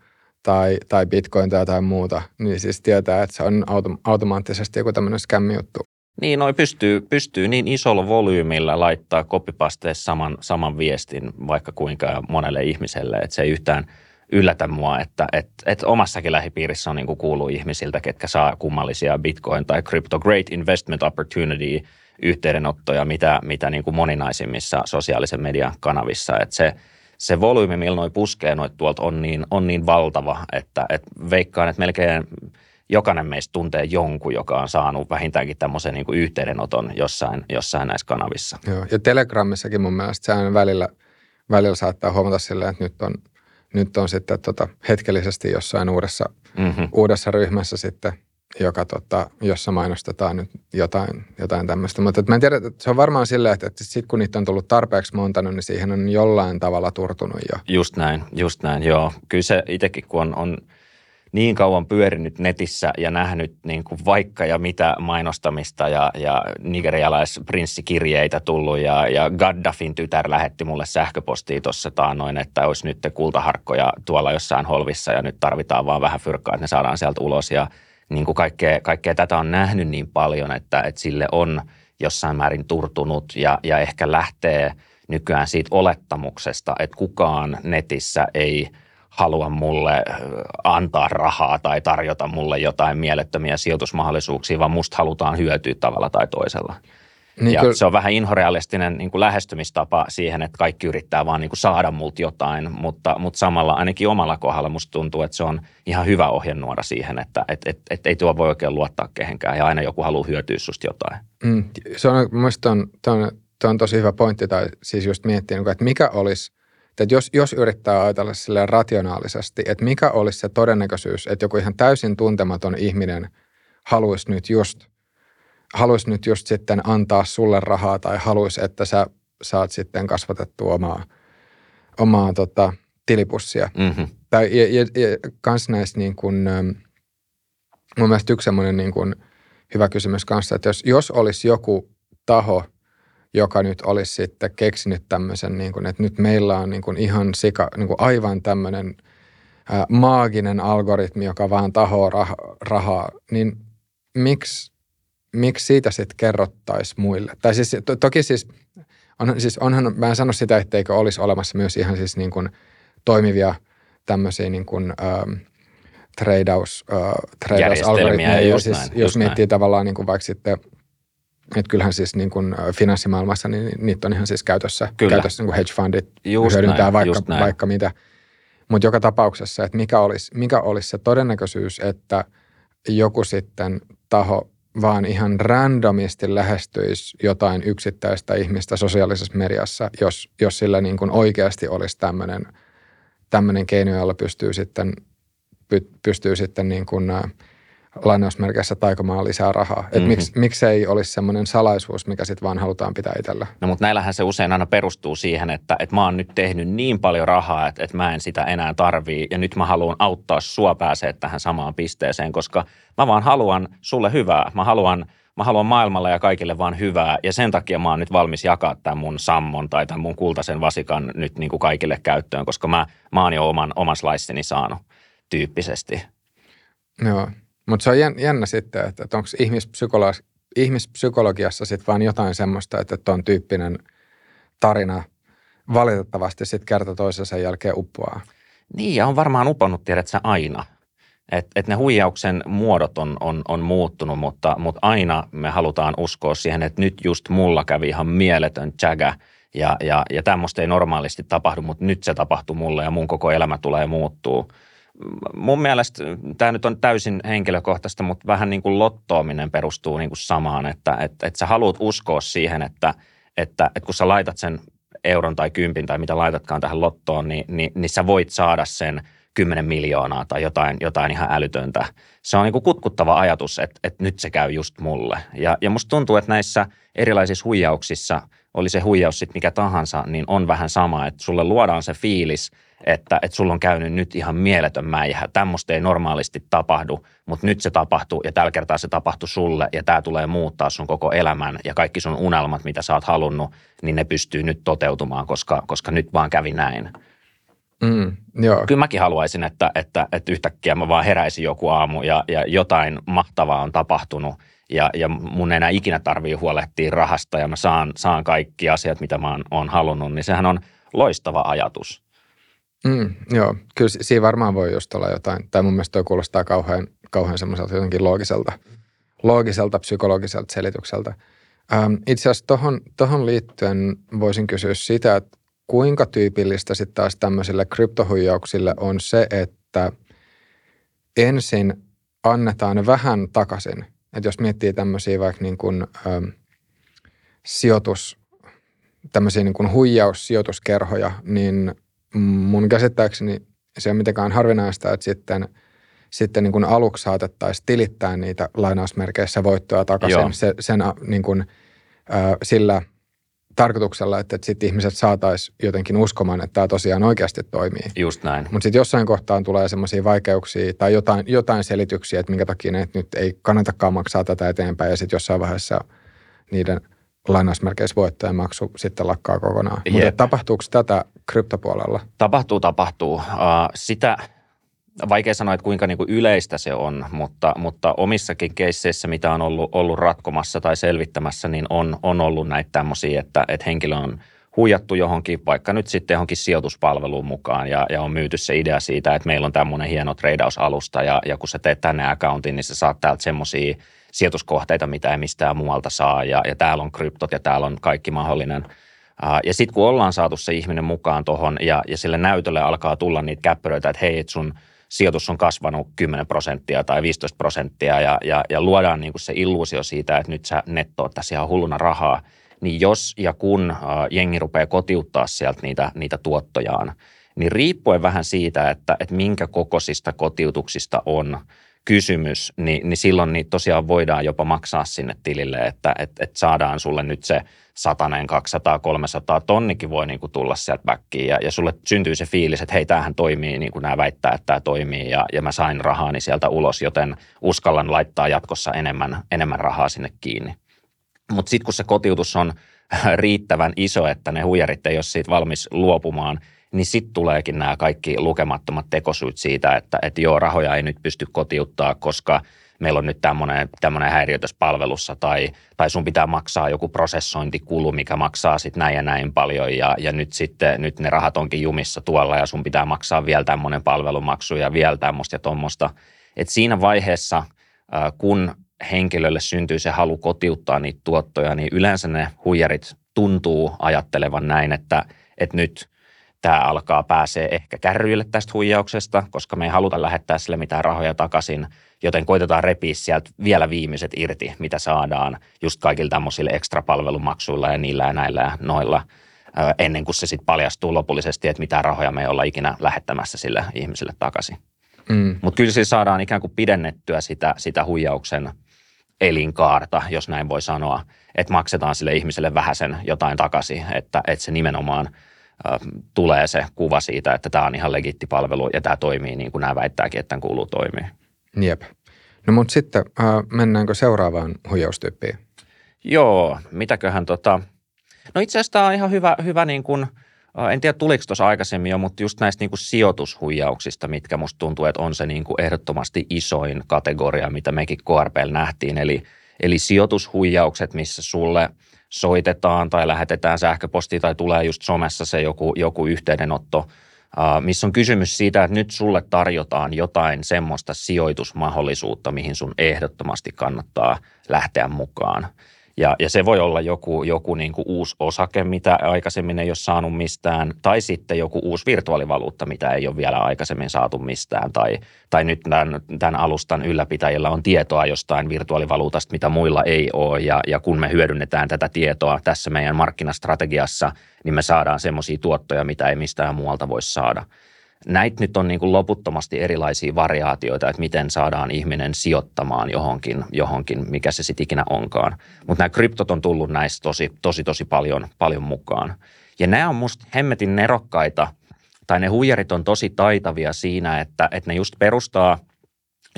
tai, tai bitcoin tai jotain muuta, niin siis tietää, että se on autom- automaattisesti joku tämmöinen skämmi-juttu. Niin, noi pystyy, pystyy niin isolla volyymilla laittaa kopipasteessa saman, saman viestin vaikka kuinka monelle ihmiselle, että se ei yhtään yllätä mua, että et, et omassakin lähipiirissä on niin kuuluu ihmisiltä, ketkä saa kummallisia bitcoin tai crypto great investment opportunity yhteydenottoja, mitä, mitä niin kuin moninaisimmissa sosiaalisen median kanavissa, että se, se volyymi, millä noi puskee noit tuolta on niin, on niin valtava, että, että veikkaan, että melkein jokainen meistä tuntee jonkun, joka on saanut vähintäänkin tämmöisen niin kuin yhteydenoton jossain, jossain näissä kanavissa. Joo, ja Telegramissakin mun mielestä sehän välillä, välillä saattaa huomata silleen, että nyt on, nyt on sitten tota hetkellisesti jossain uudessa, mm-hmm. uudessa ryhmässä sitten, joka tota, jossa mainostetaan nyt jotain, jotain tämmöistä. Mutta mä en tiedä, että se on varmaan silleen, että, että sitten kun niitä on tullut tarpeeksi monta, niin siihen on jollain tavalla turtunut jo. Just näin, just näin, joo. Kyllä se itsekin, kun on, on – niin kauan pyörinyt netissä ja nähnyt niin kuin vaikka ja mitä mainostamista ja, ja nigerialaisprinssikirjeitä tullut ja, ja Gaddafin tytär lähetti mulle sähköpostia tuossa taanoin, että olisi nyt kultaharkkoja tuolla jossain holvissa ja nyt tarvitaan vaan vähän fyrkkaa, että ne saadaan sieltä ulos. Ja niin kuin kaikkea, kaikkea tätä on nähnyt niin paljon, että, että sille on jossain määrin turtunut ja, ja ehkä lähtee nykyään siitä olettamuksesta, että kukaan netissä ei – halua mulle antaa rahaa tai tarjota mulle jotain mielettömiä sijoitusmahdollisuuksia, vaan musta halutaan hyötyä tavalla tai toisella. Niin ja kyllä. se on vähän inhorealistinen niin kuin lähestymistapa siihen, että kaikki yrittää vaan niin kuin saada multa jotain, mutta, mutta samalla ainakin omalla kohdalla musta tuntuu, että se on ihan hyvä ohjenuora siihen, että et, et, et ei tuo voi oikein luottaa kehenkään ja aina joku haluaa hyötyä susta jotain. Mm, se on, mielestäni on, on, on tosi hyvä pointti, tai siis just miettiä, niin että mikä olisi – että jos, jos yrittää ajatella silleen rationaalisesti, että mikä olisi se todennäköisyys, että joku ihan täysin tuntematon ihminen haluaisi nyt just, haluaisi nyt just sitten antaa sulle rahaa tai haluaisi, että sä saat sitten kasvatettua omaa, omaa tota, tilipussia. Mm-hmm. Tai ja, ja, ja kans näissä niin kuin, ähm, mun mielestä yksi semmoinen niin kuin hyvä kysymys kanssa, että jos, jos olisi joku taho, joka nyt olisi sitten keksinyt tämmöisen, niin kuin, että nyt meillä on niin kuin ihan sika, niin kuin aivan tämmöinen ää, maaginen algoritmi, joka vaan tahoo rah- rahaa, niin miksi, miksi siitä sitten kerrottaisi muille? Tai siis to, toki siis, on, siis onhan, mä en sano sitä, etteikö olisi olemassa myös ihan siis niin kuin toimivia tämmöisiä niin kuin, ähm, tradeaus, äh, tradeaus-algoritmeja, jos, siis, jos miettii näin. tavallaan niin kuin vaikka sitten – että kyllähän siis niin kuin finanssimaailmassa niin niitä on ihan siis käytössä, Kyllä. käytössä niin kuin hedge fundit just hyödyntää näin, vaikka, vaikka mitä. Mutta joka tapauksessa, että mikä olisi, mikä olisi se todennäköisyys, että joku sitten taho vaan ihan randomisti lähestyisi jotain yksittäistä ihmistä sosiaalisessa mediassa, jos, jos sillä niin kuin oikeasti olisi tämmöinen, tämmöinen keino, jolla pystyy sitten, pystyy sitten niin kuin, lainausmerkeissä taikomaan lisää rahaa. Että mm-hmm. miksi, miksei olisi semmoinen salaisuus, mikä sitten vaan halutaan pitää itsellä. No mutta näillähän se usein aina perustuu siihen, että, että mä oon nyt tehnyt niin paljon rahaa, että, että mä en sitä enää tarvii ja nyt mä haluan auttaa sua pääsee tähän samaan pisteeseen, koska mä vaan haluan sulle hyvää. Mä haluan, mä haluan maailmalle ja kaikille vaan hyvää ja sen takia mä oon nyt valmis jakaa tämän mun sammon tai tämän mun kultaisen vasikan nyt niin kuin kaikille käyttöön, koska mä, mä oon jo oman, oman sliceni saanut tyyppisesti. Joo. Mutta se on jännä sitten, että, että onko ihmispsykologi- ihmispsykologiassa sitten vaan jotain semmoista, että tuon tyyppinen tarina valitettavasti sitten kerta toisensa jälkeen uppoaa. Niin, ja on varmaan uponnut, tiedät sä, aina. Että et ne huijauksen muodot on, on, on muuttunut, mutta, mutta aina me halutaan uskoa siihen, että nyt just mulla kävi ihan mieletön jägä ja, ja, ja tämmöistä ei normaalisti tapahdu, mutta nyt se tapahtuu mulle ja mun koko elämä tulee muuttuu – mun mielestä tämä nyt on täysin henkilökohtaista, mutta vähän niin kuin lottoaminen perustuu niin kuin samaan, että, että, että sä haluat uskoa siihen, että, että, että kun sä laitat sen euron tai kympin tai mitä laitatkaan tähän lottoon, niin, niin, niin sä voit saada sen 10 miljoonaa tai jotain, jotain ihan älytöntä. Se on niin kuin kutkuttava ajatus, että, että nyt se käy just mulle. Ja, ja musta tuntuu, että näissä erilaisissa huijauksissa oli se huijaus sitten mikä tahansa, niin on vähän sama, että sulle luodaan se fiilis, että, että sulla on käynyt nyt ihan mieletön mäihä. Tämmöistä ei normaalisti tapahdu, mutta nyt se tapahtuu ja tällä kertaa se tapahtui sulle ja tämä tulee muuttaa sun koko elämän ja kaikki sun unelmat, mitä sä oot halunnut, niin ne pystyy nyt toteutumaan, koska, koska nyt vaan kävi näin. Mm, joo. Kyllä mäkin haluaisin, että, että, että yhtäkkiä mä vaan heräisin joku aamu ja, ja jotain mahtavaa on tapahtunut ja, ja mun ei enää ikinä tarvii huolehtia rahasta ja mä saan, saan kaikki asiat, mitä mä oon, oon halunnut, niin sehän on loistava ajatus. Mm, joo, kyllä siinä varmaan voi just olla jotain, tai mun mielestä toi kuulostaa kauhean, kauhean semmoiselta jotenkin loogiselta, loogiselta psykologiselta selitykseltä. Ähm, itse asiassa tohon, tohon liittyen voisin kysyä sitä, että kuinka tyypillistä sitten taas tämmöisille kryptohuijauksille on se, että ensin annetaan vähän takaisin. Että jos miettii tämmöisiä vaikka niin kuin, ähm, sijoitus, tämmöisiä niin kuin huijaussijoituskerhoja, niin mun käsittääkseni se on mitenkään harvinaista, että sitten, sitten niin kuin aluksi saatettaisiin tilittää niitä lainausmerkeissä voittoja takaisin se, sen niin kuin, äh, sillä tarkoituksella, että, että sitten ihmiset saataisiin jotenkin uskomaan, että tämä tosiaan oikeasti toimii. Just näin. Mutta sitten jossain kohtaan tulee semmoisia vaikeuksia tai jotain, jotain selityksiä, että minkä takia ne nyt ei kannatakaan maksaa tätä eteenpäin ja sitten jossain vaiheessa niiden – lainausmerkeissä voittojen maksu sitten lakkaa kokonaan. Yep. Mutta tapahtuuko tätä kryptopuolella? Tapahtuu, tapahtuu. Uh, sitä vaikea sanoa, että kuinka niinku yleistä se on, mutta, mutta omissakin keisseissä, mitä on ollut, ollut ratkomassa tai selvittämässä, niin on, on ollut näitä tämmöisiä, että, että henkilö on huijattu johonkin, vaikka nyt sitten johonkin sijoituspalveluun mukaan ja, ja on myyty se idea siitä, että meillä on tämmöinen hieno treidausalusta ja, ja kun sä teet tänne accountin, niin sä saat täältä semmoisia sijoituskohteita, mitä ei mistään muualta saa ja, ja täällä on kryptot ja täällä on kaikki mahdollinen. Ja sitten kun ollaan saatu se ihminen mukaan tuohon ja, ja sille näytölle alkaa tulla niitä käppyröitä, että hei, et sun sijoitus on kasvanut 10 prosenttia tai 15 prosenttia ja, ja, ja luodaan niin kuin se illuusio siitä, että nyt sä nettoot tässä ihan hulluna rahaa, niin jos ja kun jengi rupeaa kotiuttaa sieltä niitä, niitä tuottojaan, niin riippuen vähän siitä, että, että minkä kokoisista kotiutuksista on – kysymys, niin, niin silloin niin tosiaan voidaan jopa maksaa sinne tilille, että et, et saadaan sulle nyt se satanen, 200, 300 tonnikin voi niin kuin tulla sieltä backiin ja, ja sulle syntyy se fiilis, että hei, tämähän toimii niin kuin nämä väittää, että tämä toimii ja, ja mä sain rahaani sieltä ulos, joten uskallan laittaa jatkossa enemmän, enemmän rahaa sinne kiinni. Mutta sitten kun se kotiutus on riittävän iso, että ne huijarit ei ole siitä valmis luopumaan, niin sitten tuleekin nämä kaikki lukemattomat tekosyyt siitä, että, että joo, rahoja ei nyt pysty kotiuttaa, koska meillä on nyt tämmöinen, häiriö tässä palvelussa tai, tai sun pitää maksaa joku prosessointikulu, mikä maksaa sitten näin ja näin paljon ja, ja nyt sitten nyt ne rahat onkin jumissa tuolla ja sun pitää maksaa vielä tämmöinen palvelumaksu ja vielä tämmöistä ja tuommoista. Siinä vaiheessa, kun henkilölle syntyy se halu kotiuttaa niitä tuottoja, niin yleensä ne huijarit tuntuu ajattelevan näin, että, että nyt tämä alkaa pääsee ehkä kärryille tästä huijauksesta, koska me ei haluta lähettää sille mitään rahoja takaisin, joten koitetaan repiä sieltä vielä viimeiset irti, mitä saadaan just kaikilla tämmöisillä ekstrapalvelumaksuilla ja niillä ja näillä ja noilla, ennen kuin se sitten paljastuu lopullisesti, että mitä rahoja me ei olla ikinä lähettämässä sille ihmiselle takaisin. Mm. Mutta kyllä siis saadaan ikään kuin pidennettyä sitä, sitä huijauksen elinkaarta, jos näin voi sanoa, että maksetaan sille ihmiselle vähän sen jotain takaisin, että, että se nimenomaan – tulee se kuva siitä, että tämä on ihan legitti palvelu ja tämä toimii niin kuin nämä väittääkin, että tämän kuuluu toimia. Jep. No mutta sitten äh, mennäänkö seuraavaan huijaustyyppiin? Joo, mitäköhän tota... No itse asiassa tämä on ihan hyvä, hyvä niin kuin, en tiedä tuliko tuossa aikaisemmin jo, mutta just näistä niin kuin sijoitushuijauksista, mitkä musta tuntuu, että on se niin kuin ehdottomasti isoin kategoria, mitä mekin KRPL nähtiin. Eli, eli sijoitushuijaukset, missä sulle – soitetaan tai lähetetään sähköpostia tai tulee just somessa se joku, joku yhteydenotto, missä on kysymys siitä, että nyt sulle tarjotaan jotain semmoista sijoitusmahdollisuutta, mihin sun ehdottomasti kannattaa lähteä mukaan. Ja, ja se voi olla joku, joku niin kuin uusi osake, mitä aikaisemmin ei ole saanut mistään, tai sitten joku uusi virtuaalivaluutta, mitä ei ole vielä aikaisemmin saatu mistään, tai, tai nyt tämän, tämän alustan ylläpitäjillä on tietoa jostain virtuaalivaluutasta, mitä muilla ei ole, ja, ja kun me hyödynnetään tätä tietoa tässä meidän markkinastrategiassa, niin me saadaan semmoisia tuottoja, mitä ei mistään muualta voi saada. Näitä nyt on niin kuin loputtomasti erilaisia variaatioita, että miten saadaan ihminen sijoittamaan johonkin, johonkin mikä se sitten ikinä onkaan. Mutta nämä kryptot on tullut näistä tosi, tosi, tosi paljon, paljon mukaan. Ja nämä on musta hemmetin nerokkaita, tai ne huijarit on tosi taitavia siinä, että, että ne just perustaa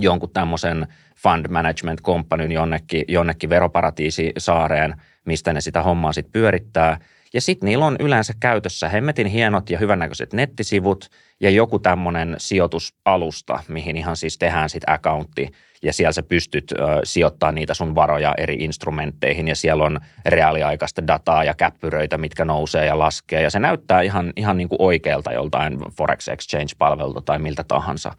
jonkun tämmöisen fund management companyn jonnekin, jonnekin veroparatiisisaareen, mistä ne sitä hommaa sitten pyörittää – ja sitten niillä on yleensä käytössä hemmetin hienot ja hyvännäköiset nettisivut ja joku tämmöinen sijoitusalusta, mihin ihan siis tehdään sitten accountti. Ja siellä sä pystyt ö, sijoittaa niitä sun varoja eri instrumentteihin ja siellä on reaaliaikaista dataa ja käppyröitä, mitkä nousee ja laskee. Ja se näyttää ihan, ihan niin kuin oikealta joltain Forex Exchange-palvelulta tai miltä tahansa.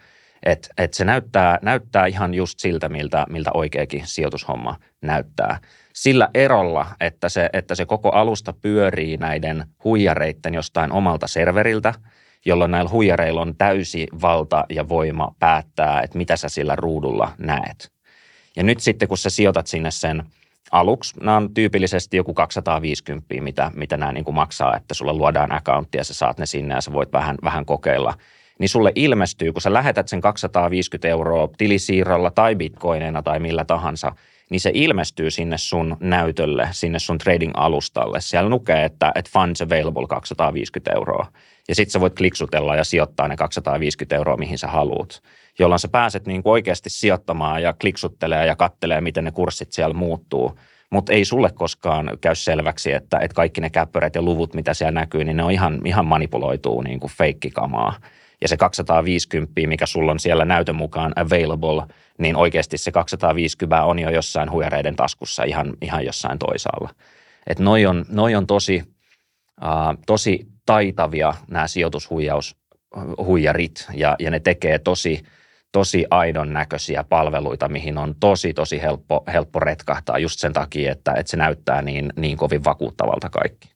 Et, et se näyttää, näyttää ihan just siltä, miltä, miltä oikeakin sijoitushomma näyttää sillä erolla, että se, että se koko alusta pyörii näiden huijareiden jostain omalta serveriltä, jolloin näillä huijareilla on täysi valta ja voima päättää, että mitä sä sillä ruudulla näet. Ja nyt sitten, kun sä sijoitat sinne sen aluksi, nämä on tyypillisesti joku 250, mitä, mitä nämä niin kuin maksaa, että sulla luodaan accountti ja sä saat ne sinne ja sä voit vähän, vähän kokeilla – niin sulle ilmestyy, kun sä lähetät sen 250 euroa tilisiirrolla tai bitcoineina tai millä tahansa, niin se ilmestyy sinne sun näytölle, sinne sun trading-alustalle. Siellä lukee, että, että funds available 250 euroa. Ja sitten sä voit kliksutella ja sijoittaa ne 250 euroa, mihin sä haluat. Jolloin sä pääset niin kuin oikeasti sijoittamaan ja kliksuttelee ja kattelee, miten ne kurssit siellä muuttuu. Mutta ei sulle koskaan käy selväksi, että, että kaikki ne käppyrät ja luvut, mitä siellä näkyy, niin ne on ihan, ihan manipuloituu niin kuin feikkikamaa ja se 250, mikä sulla on siellä näytön mukaan available, niin oikeasti se 250 on jo jossain huijareiden taskussa ihan, ihan jossain toisaalla. Et noi on, noi on tosi, uh, tosi taitavia nämä sijoitushuijarit ja, ja ne tekee tosi, tosi aidon näköisiä palveluita, mihin on tosi, tosi helppo, helppo retkahtaa just sen takia, että, että se näyttää niin, niin kovin vakuuttavalta kaikki.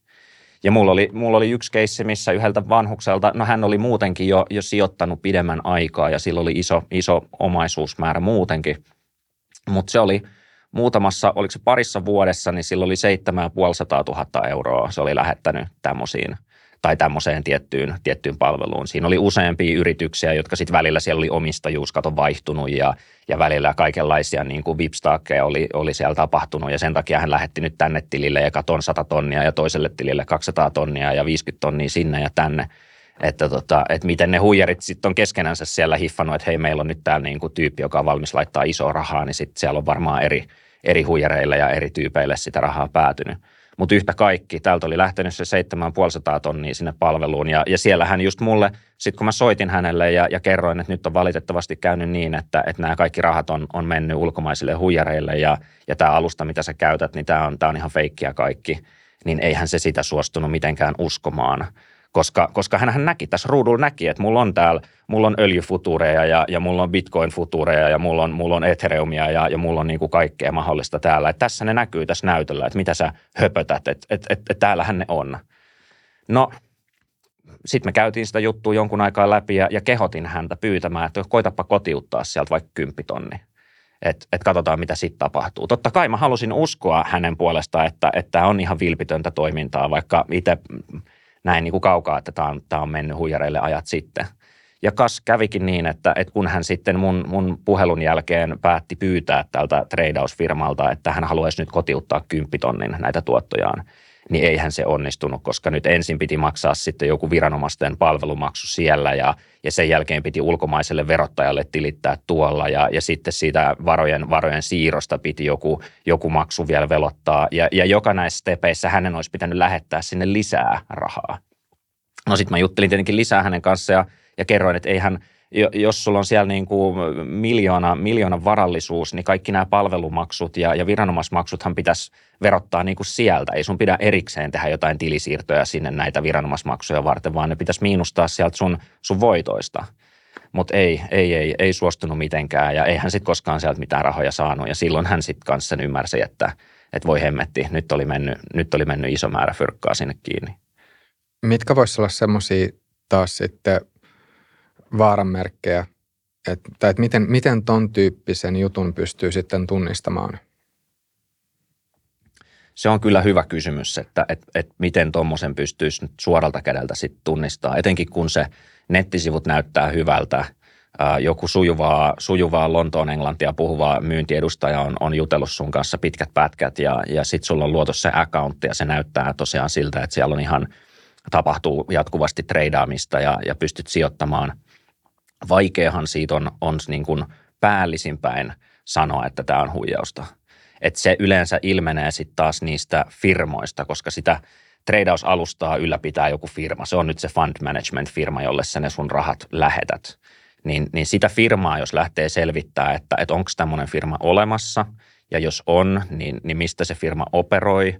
Ja mulla oli, mulla oli yksi keissi, missä yhdeltä vanhukselta, no hän oli muutenkin jo, jo sijoittanut pidemmän aikaa ja sillä oli iso, iso omaisuusmäärä muutenkin. Mutta se oli muutamassa, oliko se parissa vuodessa, niin sillä oli 7500 000 euroa. Se oli lähettänyt tämmöisiin – tai tämmöiseen tiettyyn, tiettyyn palveluun. Siinä oli useampia yrityksiä, jotka sitten välillä siellä oli omistajuus, kato vaihtunut ja, ja välillä kaikenlaisia niin kuin vipstaakkeja oli, oli siellä tapahtunut ja sen takia hän lähetti nyt tänne tilille ja katon 100 tonnia ja toiselle tilille 200 tonnia ja 50 tonnia sinne ja tänne. Että, tota, että miten ne huijarit sitten on keskenänsä siellä hiffannut, että hei meillä on nyt täällä niin kuin tyyppi, joka on valmis laittaa isoa rahaa, niin sitten siellä on varmaan eri, eri huijareille ja eri tyypeille sitä rahaa päätynyt. Mutta yhtä kaikki, täältä oli lähtenyt se 7500 tonnia sinne palveluun. Ja, ja siellä hän just mulle, sitten kun mä soitin hänelle ja, ja kerroin, että nyt on valitettavasti käynyt niin, että, että nämä kaikki rahat on, on mennyt ulkomaisille huijareille ja, ja tämä alusta, mitä sä käytät, niin tämä on, tämä on ihan feikkiä kaikki, niin eihän se sitä suostunut mitenkään uskomaan koska, koska hän näki, tässä ruudulla näki, että mulla on täällä, mulla on öljyfutureja ja, ja mulla on bitcoin-futureja ja mulla on, mulla on ethereumia ja, ja mulla on niin kuin kaikkea mahdollista täällä. Että tässä ne näkyy tässä näytöllä, että mitä sä höpötät, että et, et, et täällähän ne on. No, sitten me käytiin sitä juttua jonkun aikaa läpi ja, ja kehotin häntä pyytämään, että koitapa kotiuttaa sieltä vaikka kymppitonni. Että et katsotaan, mitä sitten tapahtuu. Totta kai mä halusin uskoa hänen puolestaan, että tämä on ihan vilpitöntä toimintaa, vaikka itse näin niin kuin kaukaa, että tämä on, tämä on mennyt huijareille ajat sitten. Ja kas kävikin niin, että, että kun hän sitten mun, mun puhelun jälkeen päätti pyytää tältä treidausfirmalta, että hän haluaisi nyt kotiuttaa kymppitonnin näitä tuottojaan, niin eihän se onnistunut, koska nyt ensin piti maksaa sitten joku viranomaisten palvelumaksu siellä ja, ja sen jälkeen piti ulkomaiselle verottajalle tilittää tuolla ja, ja sitten siitä varojen, varojen siirrosta piti joku, joku maksu vielä velottaa ja, ja joka näissä stepeissä hänen olisi pitänyt lähettää sinne lisää rahaa. No sitten mä juttelin tietenkin lisää hänen kanssaan ja, ja kerroin, että eihän – jos sulla on siellä niin kuin miljoona, miljoona varallisuus, niin kaikki nämä palvelumaksut ja, ja viranomaismaksuthan pitäisi verottaa niin kuin sieltä. Ei sun pidä erikseen tehdä jotain tilisiirtoja sinne näitä viranomaismaksuja varten, vaan ne pitäisi miinustaa sieltä sun, sun voitoista. Mutta ei, ei, ei, ei suostunut mitenkään ja eihän sitten koskaan sieltä mitään rahoja saanut. Ja silloin hän sitten kanssa sen ymmärsi, että, että voi hemmetti, nyt oli, mennyt, nyt oli mennyt iso määrä fyrkkaa sinne kiinni. Mitkä voisi olla semmoisia taas sitten vaaranmerkkejä, että, tai että miten, miten ton tyyppisen jutun pystyy sitten tunnistamaan? Se on kyllä hyvä kysymys, että että että miten tuommoisen pystyisi nyt suoralta kädeltä sitten tunnistaa, etenkin kun se nettisivut näyttää hyvältä, joku sujuvaa, sujuvaa Lontoon englantia puhuva myyntiedustaja on, on jutellut sun kanssa pitkät pätkät ja, ja sitten sulla on luotu se accountti ja se näyttää tosiaan siltä, että siellä on ihan tapahtuu jatkuvasti treidaamista ja, ja pystyt sijoittamaan. Vaikeahan siitä on, on niin kuin päällisinpäin sanoa, että tämä on huijausta. Et se yleensä ilmenee sitten taas niistä firmoista, koska sitä treidausalustaa ylläpitää joku firma. Se on nyt se fund management firma, jolle sä ne sun rahat lähetät niin, niin sitä firmaa, jos lähtee selvittää, että, että onko tämmöinen firma olemassa ja jos on, niin, niin mistä se firma operoi,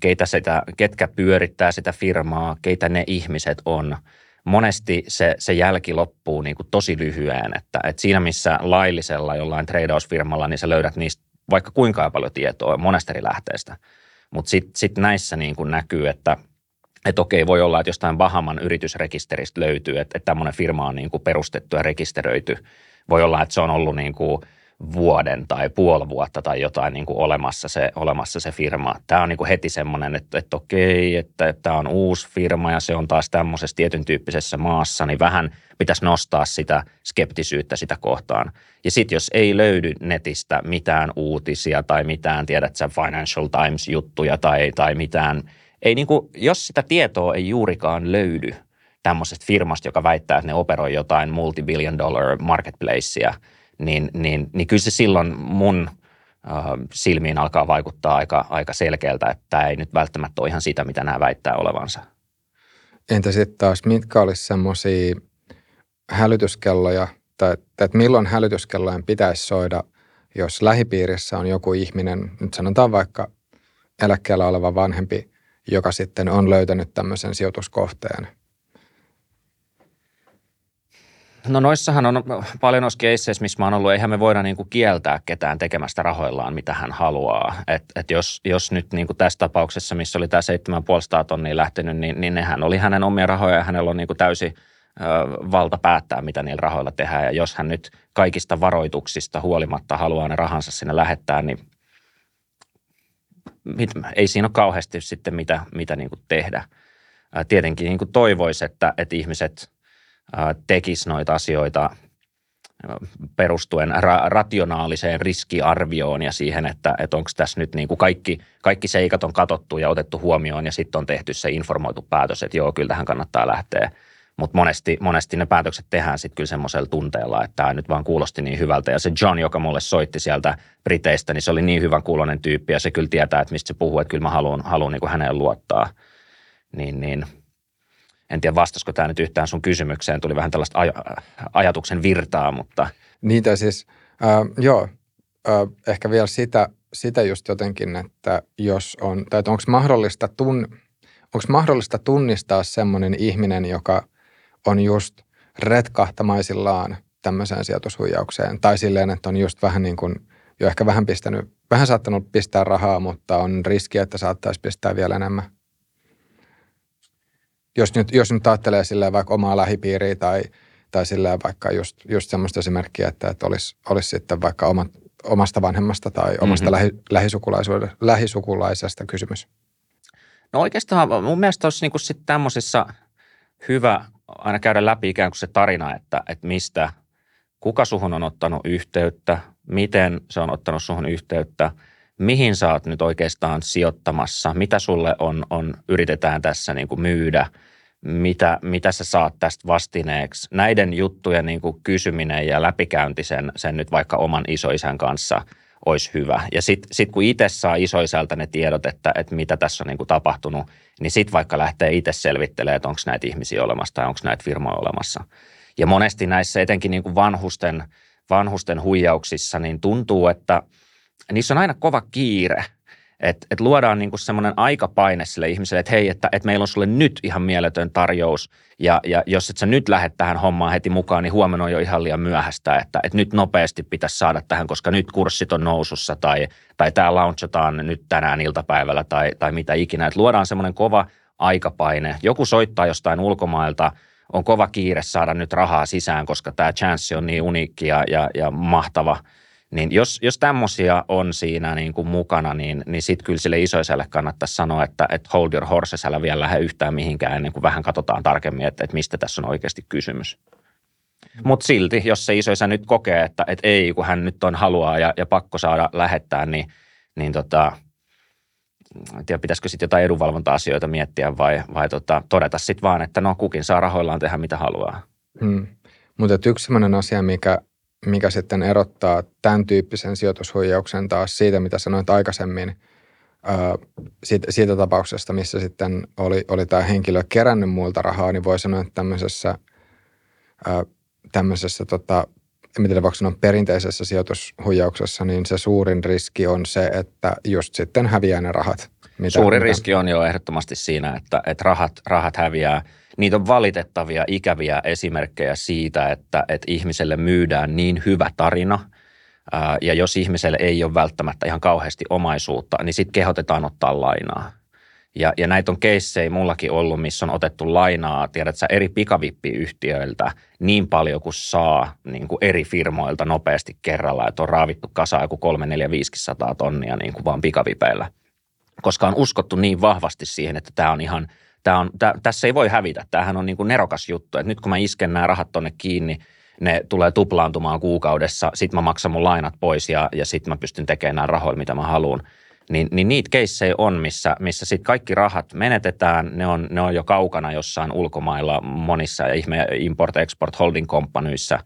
keitä sitä, ketkä pyörittää sitä firmaa, keitä ne ihmiset on. Monesti se, se jälki loppuu niin kuin tosi lyhyen, että, että siinä missä laillisella jollain tradeausfirmalla, niin sä löydät niistä vaikka kuinka paljon tietoa monesta eri lähteestä. Mutta sitten sit näissä niin kuin näkyy, että – että okei, voi olla, että jostain Bahaman yritysrekisteristä löytyy, että, että tämmöinen firma on niin kuin perustettu ja rekisteröity. Voi olla, että se on ollut niin kuin vuoden tai puoli vuotta tai jotain niin kuin olemassa, se, olemassa se firma. Tämä on niin kuin heti semmoinen, että, että okei, että, että tämä on uusi firma ja se on taas tämmöisessä tietyn tyyppisessä maassa, niin vähän pitäisi nostaa sitä skeptisyyttä sitä kohtaan. Ja sitten jos ei löydy netistä mitään uutisia tai mitään, tiedät sä Financial Times-juttuja tai, tai mitään – ei niin kuin, jos sitä tietoa ei juurikaan löydy tämmöisestä firmasta, joka väittää, että ne operoi jotain multibillion dollar marketplacea, niin, niin, niin kyllä se silloin mun äh, silmiin alkaa vaikuttaa aika, aika selkeältä, että tämä ei nyt välttämättä ole ihan sitä, mitä nämä väittää olevansa. Entä sitten taas, mitkä olisi semmoisia hälytyskelloja, tai että milloin hälytyskellojen pitäisi soida, jos lähipiirissä on joku ihminen, nyt sanotaan vaikka eläkkeellä oleva vanhempi joka sitten on löytänyt tämmöisen sijoituskohteen? No noissahan on paljon noissa keisseissä, missä mä oon ollut, eihän me voida niin kuin kieltää ketään tekemästä rahoillaan, mitä hän haluaa. Et, et jos, jos nyt niin kuin tässä tapauksessa, missä oli tämä 7,5 tonnia lähtenyt, niin, niin nehän oli hänen omia rahoja ja hänellä on niin kuin täysi ö, valta päättää, mitä niillä rahoilla tehdään. Ja jos hän nyt kaikista varoituksista huolimatta haluaa ne rahansa sinne lähettää, niin ei siinä ole kauheasti sitten mitä, mitä niin kuin tehdä. Tietenkin niin kuin toivoisi, että, että ihmiset tekisivät noita asioita perustuen ra- rationaaliseen riskiarvioon ja siihen, että, että onko tässä nyt niin kuin kaikki, kaikki seikat on katsottu ja otettu huomioon ja sitten on tehty se informoitu päätös, että joo, kyllä tähän kannattaa lähteä – mutta monesti, monesti ne päätökset tehdään sitten kyllä semmoisella tunteella, että tämä nyt vaan kuulosti niin hyvältä. Ja se John, joka mulle soitti sieltä Briteistä, niin se oli niin hyvän kuulonen tyyppi ja se kyllä tietää, että mistä se puhuu, että kyllä mä haluan, haluan niin kuin häneen luottaa. Niin, niin en tiedä vastasko tämä nyt yhtään sun kysymykseen, tuli vähän tällaista aj- ajatuksen virtaa, mutta... Niitä siis, äh, joo, äh, ehkä vielä sitä, sitä just jotenkin, että jos on, tai onko mahdollista, tun, onko mahdollista tunnistaa semmoinen ihminen, joka on just retkahtamaisillaan tämmöiseen sijoitushuijaukseen. Tai silleen, että on just vähän niin kuin jo ehkä vähän pistänyt, vähän saattanut pistää rahaa, mutta on riski, että saattaisi pistää vielä enemmän. Jos nyt, jos nyt ajattelee silleen vaikka omaa lähipiiriä tai, tai silleen vaikka just, just semmoista esimerkkiä, että, että olisi, olisi sitten vaikka omat, omasta vanhemmasta tai omasta mm-hmm. lähi, lähisukulaisesta kysymys. No oikeastaan mun mielestä olisi niin sitten tämmöisissä hyvä aina käydä läpi ikään kuin se tarina, että, että mistä, kuka suhun on ottanut yhteyttä, miten se on ottanut suhun yhteyttä, mihin sä oot nyt oikeastaan sijoittamassa, mitä sulle on, on yritetään tässä niin kuin myydä, mitä, mitä sä saat tästä vastineeksi. Näiden juttujen niin kuin kysyminen ja läpikäynti sen, sen nyt vaikka oman isoisän kanssa olisi hyvä. Ja sitten sit kun itse saa isoisältä ne tiedot, että, että mitä tässä on niin kuin tapahtunut – niin sitten vaikka lähtee itse selvittelemään, että onko näitä ihmisiä olemassa tai onko näitä firmoja olemassa. Ja monesti näissä etenkin niin kuin vanhusten, vanhusten huijauksissa niin tuntuu, että niissä on aina kova kiire. Että et luodaan niinku semmoinen aikapaine sille ihmiselle, että hei, että et meillä on sulle nyt ihan mieletön tarjous. Ja, ja jos et sä nyt lähde tähän hommaan heti mukaan, niin huomenna on jo ihan liian myöhäistä, että et nyt nopeasti pitäisi saada tähän, koska nyt kurssit on nousussa tai, tai tämä launchataan nyt tänään iltapäivällä tai, tai mitä ikinä. Että luodaan semmoinen kova aikapaine. Joku soittaa jostain ulkomailta, on kova kiire saada nyt rahaa sisään, koska tämä chanssi on niin uniikki ja, ja, ja mahtava – Niin jos, jos tämmöisiä on siinä niin kuin mukana, niin, niin sitten kyllä sille isoiselle kannattaisi sanoa, että, että hold your horses, älä vielä lähde yhtään mihinkään ennen kuin vähän katsotaan tarkemmin, että, että mistä tässä on oikeasti kysymys. Mutta silti, jos se isoisä nyt kokee, että, että ei, kun hän nyt on haluaa ja, ja pakko saada lähettää, niin, niin tota, en tiedä, pitäisikö sitten jotain edunvalvonta-asioita miettiä vai, vai tota, todeta sitten vaan, että no kukin saa rahoillaan tehdä mitä haluaa. Hmm. Mutta yksi sellainen asia, mikä, mikä sitten erottaa tämän tyyppisen sijoitushuijauksen taas siitä, mitä sanoit aikaisemmin, ää, siitä, siitä tapauksesta, missä sitten oli, oli tämä henkilö kerännyt muilta rahaa, niin voi sanoa, että tämmöisessä, ää, tämmöisessä tota, en tiedä voiko sanoa perinteisessä sijoitushuijauksessa, niin se suurin riski on se, että just sitten häviää ne rahat. Mitä, Suurin mitä... riski on jo ehdottomasti siinä, että, että rahat, rahat häviää. Niitä on valitettavia, ikäviä esimerkkejä siitä, että, että ihmiselle myydään niin hyvä tarina, ja jos ihmiselle ei ole välttämättä ihan kauheasti omaisuutta, niin sitten kehotetaan ottaa lainaa. Ja, ja näitä on keissejä mullakin ollut, missä on otettu lainaa, tiedät sä, eri pikavippiyhtiöiltä niin paljon kuin saa niin kuin eri firmoilta nopeasti kerralla, että on raavittu kasaan joku 3, 4, 500 tonnia niin kuin vaan pikavipeillä. Koska on uskottu niin vahvasti siihen, että tämä on ihan, tämä on, tämä, tässä ei voi hävitä, tämähän on niin kuin nerokas juttu, että nyt kun mä isken nämä rahat tonne kiinni, ne tulee tuplaantumaan kuukaudessa, sit mä maksan mun lainat pois ja, ja sit mä pystyn tekemään nämä rahoilla, mitä mä haluan niin, niin niitä keissejä on, missä, missä sitten kaikki rahat menetetään, ne on, ne on jo kaukana jossain ulkomailla monissa ihme import-export holding komppanyissa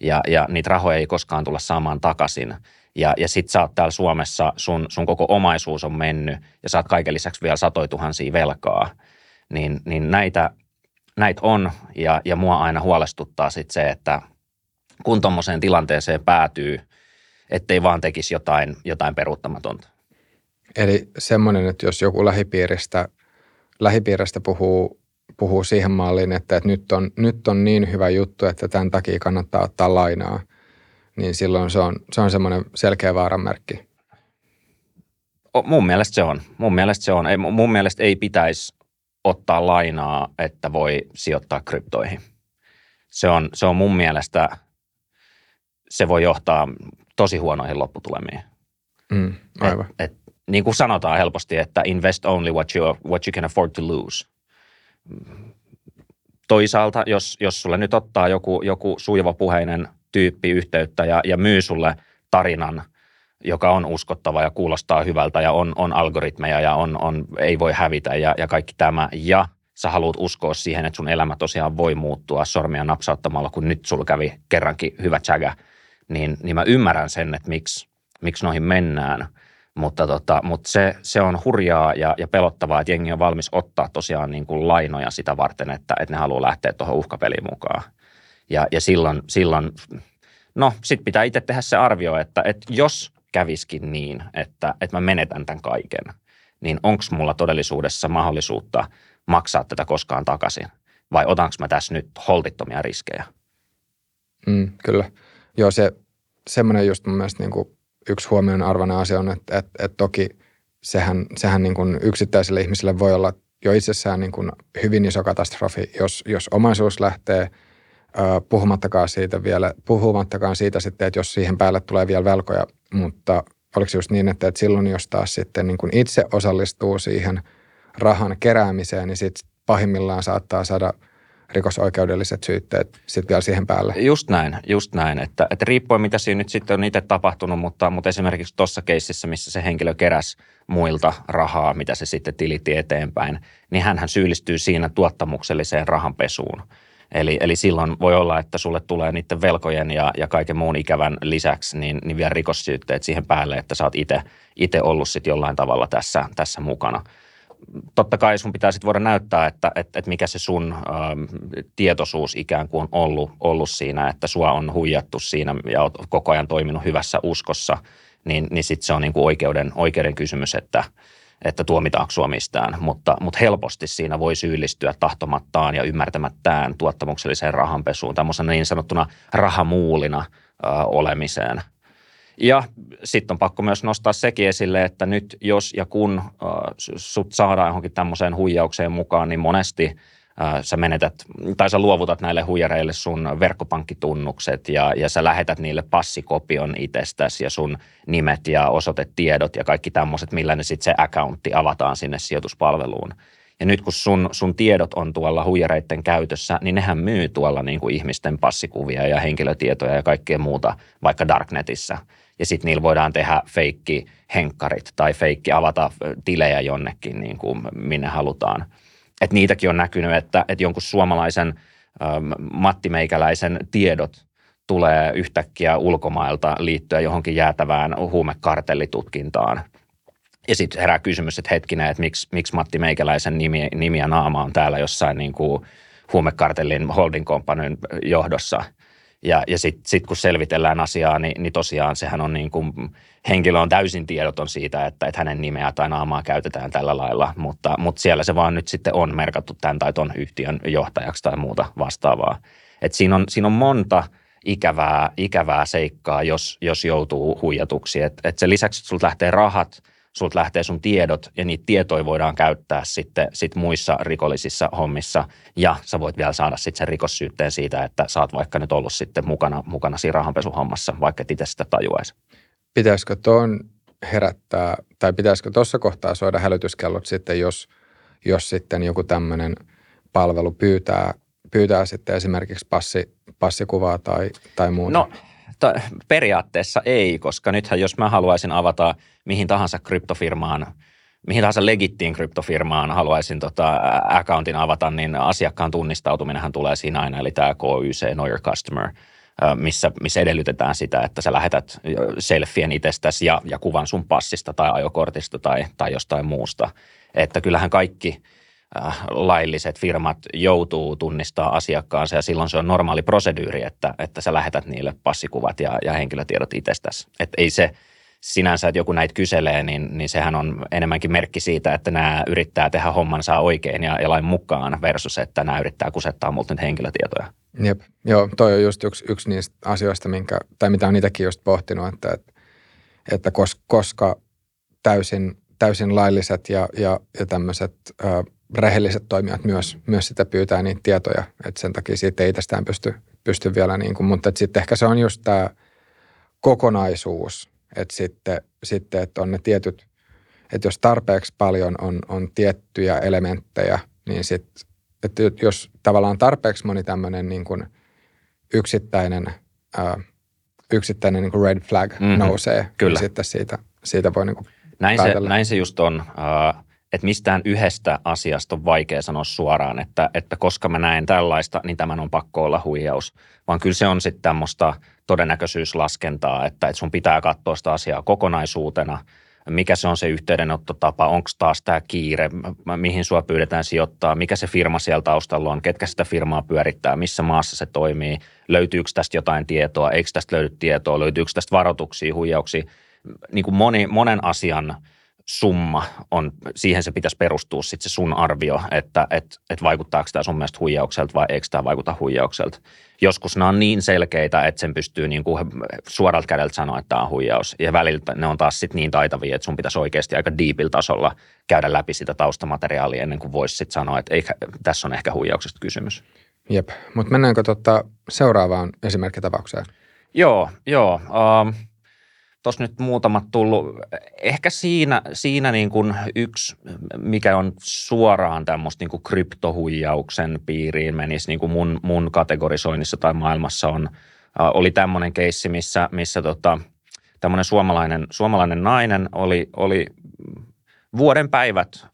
ja, ja niitä rahoja ei koskaan tulla saamaan takaisin. Ja, ja sit sä oot täällä Suomessa, sun, sun koko omaisuus on mennyt ja sä oot kaiken lisäksi vielä satoi tuhansia velkaa. Niin, niin näitä, näitä on ja, ja mua aina huolestuttaa sit se, että kun tuommoiseen tilanteeseen päätyy, ettei vaan tekisi jotain, jotain peruuttamatonta. Eli semmoinen, että jos joku lähipiiristä, lähipiiristä puhuu, puhuu siihen malliin, että, että nyt, on, nyt on niin hyvä juttu, että tämän takia kannattaa ottaa lainaa, niin silloin se on, se on semmoinen selkeä vaaranmerkki. Mun mielestä se on. Mun mielestä se on. Ei, mun mielestä ei pitäisi ottaa lainaa, että voi sijoittaa kryptoihin. Se on, se on mun mielestä, se voi johtaa tosi huonoihin lopputulemiin. Mm, aivan. Et, et niin kuin sanotaan helposti, että invest only what you, what you can afford to lose. Toisaalta, jos, jos sulle nyt ottaa joku, joku puheinen tyyppi yhteyttä ja, ja myy sulle tarinan, joka on uskottava ja kuulostaa hyvältä ja on, on algoritmeja ja on, on, ei voi hävitä ja, ja kaikki tämä, ja sä haluat uskoa siihen, että sun elämä tosiaan voi muuttua sormia napsauttamalla, kun nyt sulla kävi kerrankin hyvä tsägä, niin, niin mä ymmärrän sen, että miksi, miksi noihin mennään – mutta, tota, mutta se, se, on hurjaa ja, ja pelottavaa, että jengi on valmis ottaa tosiaan niin kuin lainoja sitä varten, että, että ne haluaa lähteä tuohon uhkapeliin mukaan. Ja, ja silloin, silloin no sitten pitää itse tehdä se arvio, että, että jos käviskin niin, että, että mä menetän tämän kaiken, niin onko mulla todellisuudessa mahdollisuutta maksaa tätä koskaan takaisin? Vai otanko mä tässä nyt holtittomia riskejä? Mm, kyllä. Joo, se semmoinen just mun mielestä niin kuin yksi huomion arvoinen asia on, että, että, että toki sehän, sehän niin kuin yksittäiselle ihmiselle voi olla jo itsessään niin kuin hyvin iso katastrofi, jos, jos omaisuus lähtee, puhumattakaan siitä vielä, puhumattakaan siitä sitten, että jos siihen päälle tulee vielä velkoja, mutta oliko just niin, että, että silloin jos taas sitten niin kuin itse osallistuu siihen rahan keräämiseen, niin sitten pahimmillaan saattaa saada – rikosoikeudelliset syytteet sitten vielä siihen päälle. Just näin, just näin. Että, että riippuen mitä siinä nyt sitten on itse tapahtunut, mutta, mutta esimerkiksi tuossa keississä, missä se henkilö keräsi muilta rahaa, mitä se sitten tilitti eteenpäin, niin hän syyllistyy siinä tuottamukselliseen rahanpesuun. Eli, eli silloin voi olla, että sulle tulee niiden velkojen ja, ja kaiken muun ikävän lisäksi niin, niin vielä rikossyytteet siihen päälle, että sä oot itse ollut sitten jollain tavalla tässä, tässä mukana – totta kai sun pitää sitten voida näyttää, että, että, että mikä se sun ä, tietoisuus ikään kuin on ollut, ollut siinä, että sua on huijattu siinä ja oot koko ajan toiminut hyvässä uskossa, niin, niin sitten se on niin kuin oikeuden, oikeuden kysymys, että, että tuomitaanko sua mistään. Mutta, mutta helposti siinä voi syyllistyä tahtomattaan ja ymmärtämättään tuottamukselliseen rahanpesuun, tämmöisenä niin sanottuna rahamuulina ä, olemiseen – ja sitten on pakko myös nostaa sekin esille, että nyt jos ja kun äh, sut saadaan johonkin tämmöiseen huijaukseen mukaan, niin monesti sä menetät, tai sä luovutat näille huijareille sun verkkopankkitunnukset ja, ja sä lähetät niille passikopion itsestäsi ja sun nimet ja osoitetiedot ja kaikki tämmöiset, millä ne sitten se accountti avataan sinne sijoituspalveluun. Ja nyt kun sun, sun tiedot on tuolla huijareiden käytössä, niin nehän myy tuolla niin kuin ihmisten passikuvia ja henkilötietoja ja kaikkea muuta vaikka Darknetissä. Ja sitten niillä voidaan tehdä feikki henkkarit tai feikki avata tilejä jonnekin, niin kuin minne halutaan. Et niitäkin on näkynyt, että, että jonkun suomalaisen ähm, Matti Meikäläisen tiedot tulee yhtäkkiä ulkomailta liittyä johonkin jäätävään huumekartellitutkintaan – ja sitten herää kysymys, että hetkinen, että miksi, miksi Matti Meikäläisen nimi, nimi ja naama on täällä jossain niin kuin huumekartellin holding companyn johdossa. Ja, ja sitten sit kun selvitellään asiaa, niin, niin tosiaan sehän on niin kuin, henkilö on täysin tiedoton siitä, että, että hänen nimeä tai naamaa käytetään tällä lailla, mutta, mutta siellä se vaan nyt sitten on merkattu tämän tai ton yhtiön johtajaksi tai muuta vastaavaa. Et siinä, on, siinä on monta ikävää, ikävää seikkaa, jos, jos joutuu huijatuksi. Et, et sen lisäksi, että sulta lähtee rahat – sulta lähtee sun tiedot ja niitä tietoja voidaan käyttää sitten sit muissa rikollisissa hommissa ja sä voit vielä saada sitten sen rikossyytteen siitä, että sä oot vaikka nyt ollut sitten mukana, mukana siinä rahanpesuhommassa, vaikka et itse sitä tajuaisi. Pitäisikö tuon herättää, tai pitäisikö tuossa kohtaa soida hälytyskellot sitten, jos, jos sitten joku tämmöinen palvelu pyytää, pyytää sitten esimerkiksi passi, passikuvaa tai, tai muuta? No to, periaatteessa ei, koska nythän jos mä haluaisin avata mihin tahansa kryptofirmaan, mihin tahansa legittiin kryptofirmaan haluaisin tota accountin avata, niin asiakkaan tunnistautuminenhan tulee siinä aina, eli tämä KYC, Know Your Customer, missä, missä edellytetään sitä, että sä lähetät selfien itsestäsi ja, ja kuvan sun passista tai ajokortista tai, tai jostain muusta. Että kyllähän kaikki – Äh, lailliset firmat joutuu tunnistaa asiakkaansa ja silloin se on normaali proseduuri, että, että sä lähetät niille passikuvat ja, ja henkilötiedot itsestäsi. Että ei se sinänsä, että joku näitä kyselee, niin, niin sehän on enemmänkin merkki siitä, että nämä yrittää tehdä hommansa oikein ja, ja lain mukaan versus, että nämä yrittää kusettaa multa nyt henkilötietoja. Jep, joo, toi on just yksi, yksi niistä asioista, minkä, tai mitä on itsekin just pohtinut, että, että, että koska täysin, täysin lailliset ja, ja, ja tämmöiset rehelliset toimijat myös, myös sitä pyytää niitä tietoja, että sen takia siitä ei itsestään pysty, pysty vielä, niin kuin, mutta sitten ehkä se on just tämä kokonaisuus, että sitten, sitten että on ne tietyt, että jos tarpeeksi paljon on, on tiettyjä elementtejä, niin sitten, että jos tavallaan tarpeeksi moni tämmöinen niin kuin yksittäinen, ää, yksittäinen niin kuin red flag mm-hmm. nousee, niin Kyllä. niin sitten siitä, siitä voi niin kuin näin se, näin se just on. Että mistään yhdestä asiasta on vaikea sanoa suoraan, että, että koska mä näen tällaista, niin tämän on pakko olla huijaus. Vaan kyllä se on sitten tämmöistä todennäköisyyslaskentaa, että, että sun pitää katsoa sitä asiaa kokonaisuutena, mikä se on se yhteydenottotapa, onko taas tämä kiire, mihin sua pyydetään sijoittaa, mikä se firma siellä taustalla on, ketkä sitä firmaa pyörittää, missä maassa se toimii, löytyykö tästä jotain tietoa, eikö tästä löydy tietoa, löytyykö tästä varoituksia, huijauksia, niin kuin moni, monen asian – summa on, siihen se pitäisi perustua sitten se sun arvio, että et, et vaikuttaako tämä sun mielestä huijaukselta vai eikö tämä vaikuta huijaukselta. Joskus nämä on niin selkeitä, että sen pystyy niin kuin suoralta kädeltä sanoa, että tämä on huijaus. Ja välillä ne on taas sitten niin taitavia, että sun pitäisi oikeasti aika deepil tasolla käydä läpi sitä taustamateriaalia ennen kuin voisi sitten sanoa, että eikä, tässä on ehkä huijauksesta kysymys. Jep, mutta mennäänkö tota seuraavaan esimerkkitapaukseen? Joo, joo. Uh, tuossa nyt muutamat tullut. Ehkä siinä, siinä niin kuin yksi, mikä on suoraan tämmöistä niin kuin kryptohuijauksen piiriin menisi niin kuin mun, mun kategorisoinnissa tai maailmassa on, oli tämmöinen keissi, missä, missä tota, tämmöinen suomalainen, suomalainen nainen oli, oli vuoden päivät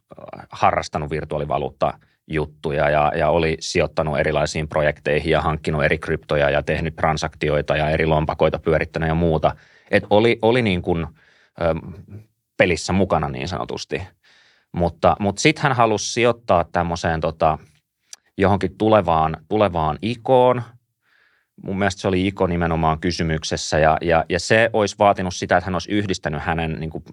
harrastanut virtuaalivaluutta juttuja ja, ja oli sijoittanut erilaisiin projekteihin ja hankkinut eri kryptoja ja tehnyt transaktioita ja eri lompakoita pyörittänyt ja muuta – et oli, oli niin kuin, ö, pelissä mukana niin sanotusti. Mutta, mutta sitten hän halusi sijoittaa tämmöiseen tota, johonkin tulevaan, tulevaan ikoon. Mun mielestä se oli iko nimenomaan kysymyksessä ja, ja, ja se olisi vaatinut sitä, että hän olisi yhdistänyt hänen niin kuin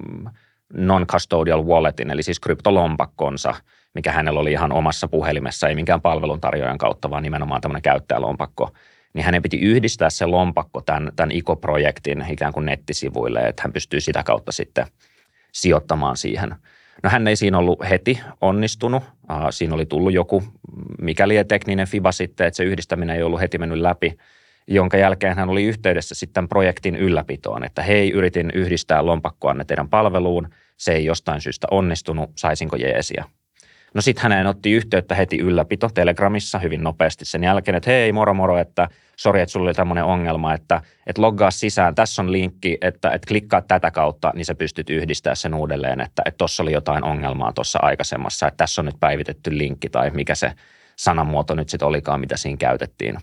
non-custodial walletin, eli siis kryptolompakkonsa, mikä hänellä oli ihan omassa puhelimessa, ei minkään palveluntarjoajan kautta, vaan nimenomaan tämmöinen käyttäjälompakko – niin hänen piti yhdistää se lompakko tämän, tämän ICO-projektin ikään kuin nettisivuille, että hän pystyy sitä kautta sitten sijoittamaan siihen. No hän ei siinä ollut heti onnistunut, siinä oli tullut joku, mikäli tekninen FIBA sitten, että se yhdistäminen ei ollut heti mennyt läpi, jonka jälkeen hän oli yhteydessä sitten projektin ylläpitoon, että hei, yritin yhdistää lompakkoanne teidän palveluun, se ei jostain syystä onnistunut, saisinko jeesiä. No sitten häneen otti yhteyttä heti ylläpito Telegramissa hyvin nopeasti sen jälkeen, että hei moro moro, että sori, että sulla oli tämmöinen ongelma, että, että loggaa sisään, tässä on linkki, että, että klikkaa tätä kautta, niin sä pystyt yhdistämään sen uudelleen, että tuossa oli jotain ongelmaa tuossa aikaisemmassa, että tässä on nyt päivitetty linkki tai mikä se sanamuoto nyt sitten olikaan, mitä siinä käytettiin.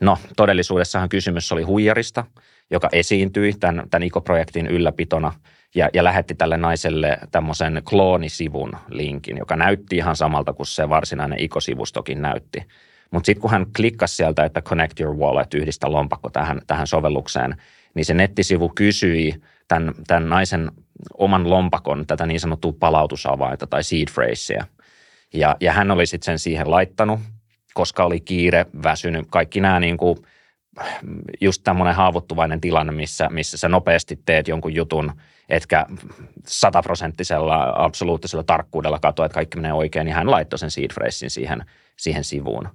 No, todellisuudessahan kysymys oli huijarista, joka esiintyi tämän, tämän ICO-projektin ylläpitona ja, ja lähetti tälle naiselle tämmöisen kloonisivun linkin, joka näytti ihan samalta kuin se varsinainen ICO-sivustokin näytti. Mutta sitten kun hän klikkasi sieltä, että connect your wallet, yhdistä lompakko tähän, tähän sovellukseen, niin se nettisivu kysyi tämän, tämän naisen oman lompakon, tätä niin sanottua palautusavainta tai seed phrasea. Ja, ja hän oli sitten sen siihen laittanut, koska oli kiire, väsynyt, kaikki nämä niin kuin, just tämmöinen haavoittuvainen tilanne, missä, missä sä nopeasti teet jonkun jutun, etkä sataprosenttisella absoluuttisella tarkkuudella katsoa, että kaikki menee oikein, niin hän laittoi sen seed phrasein siihen, siihen sivuun.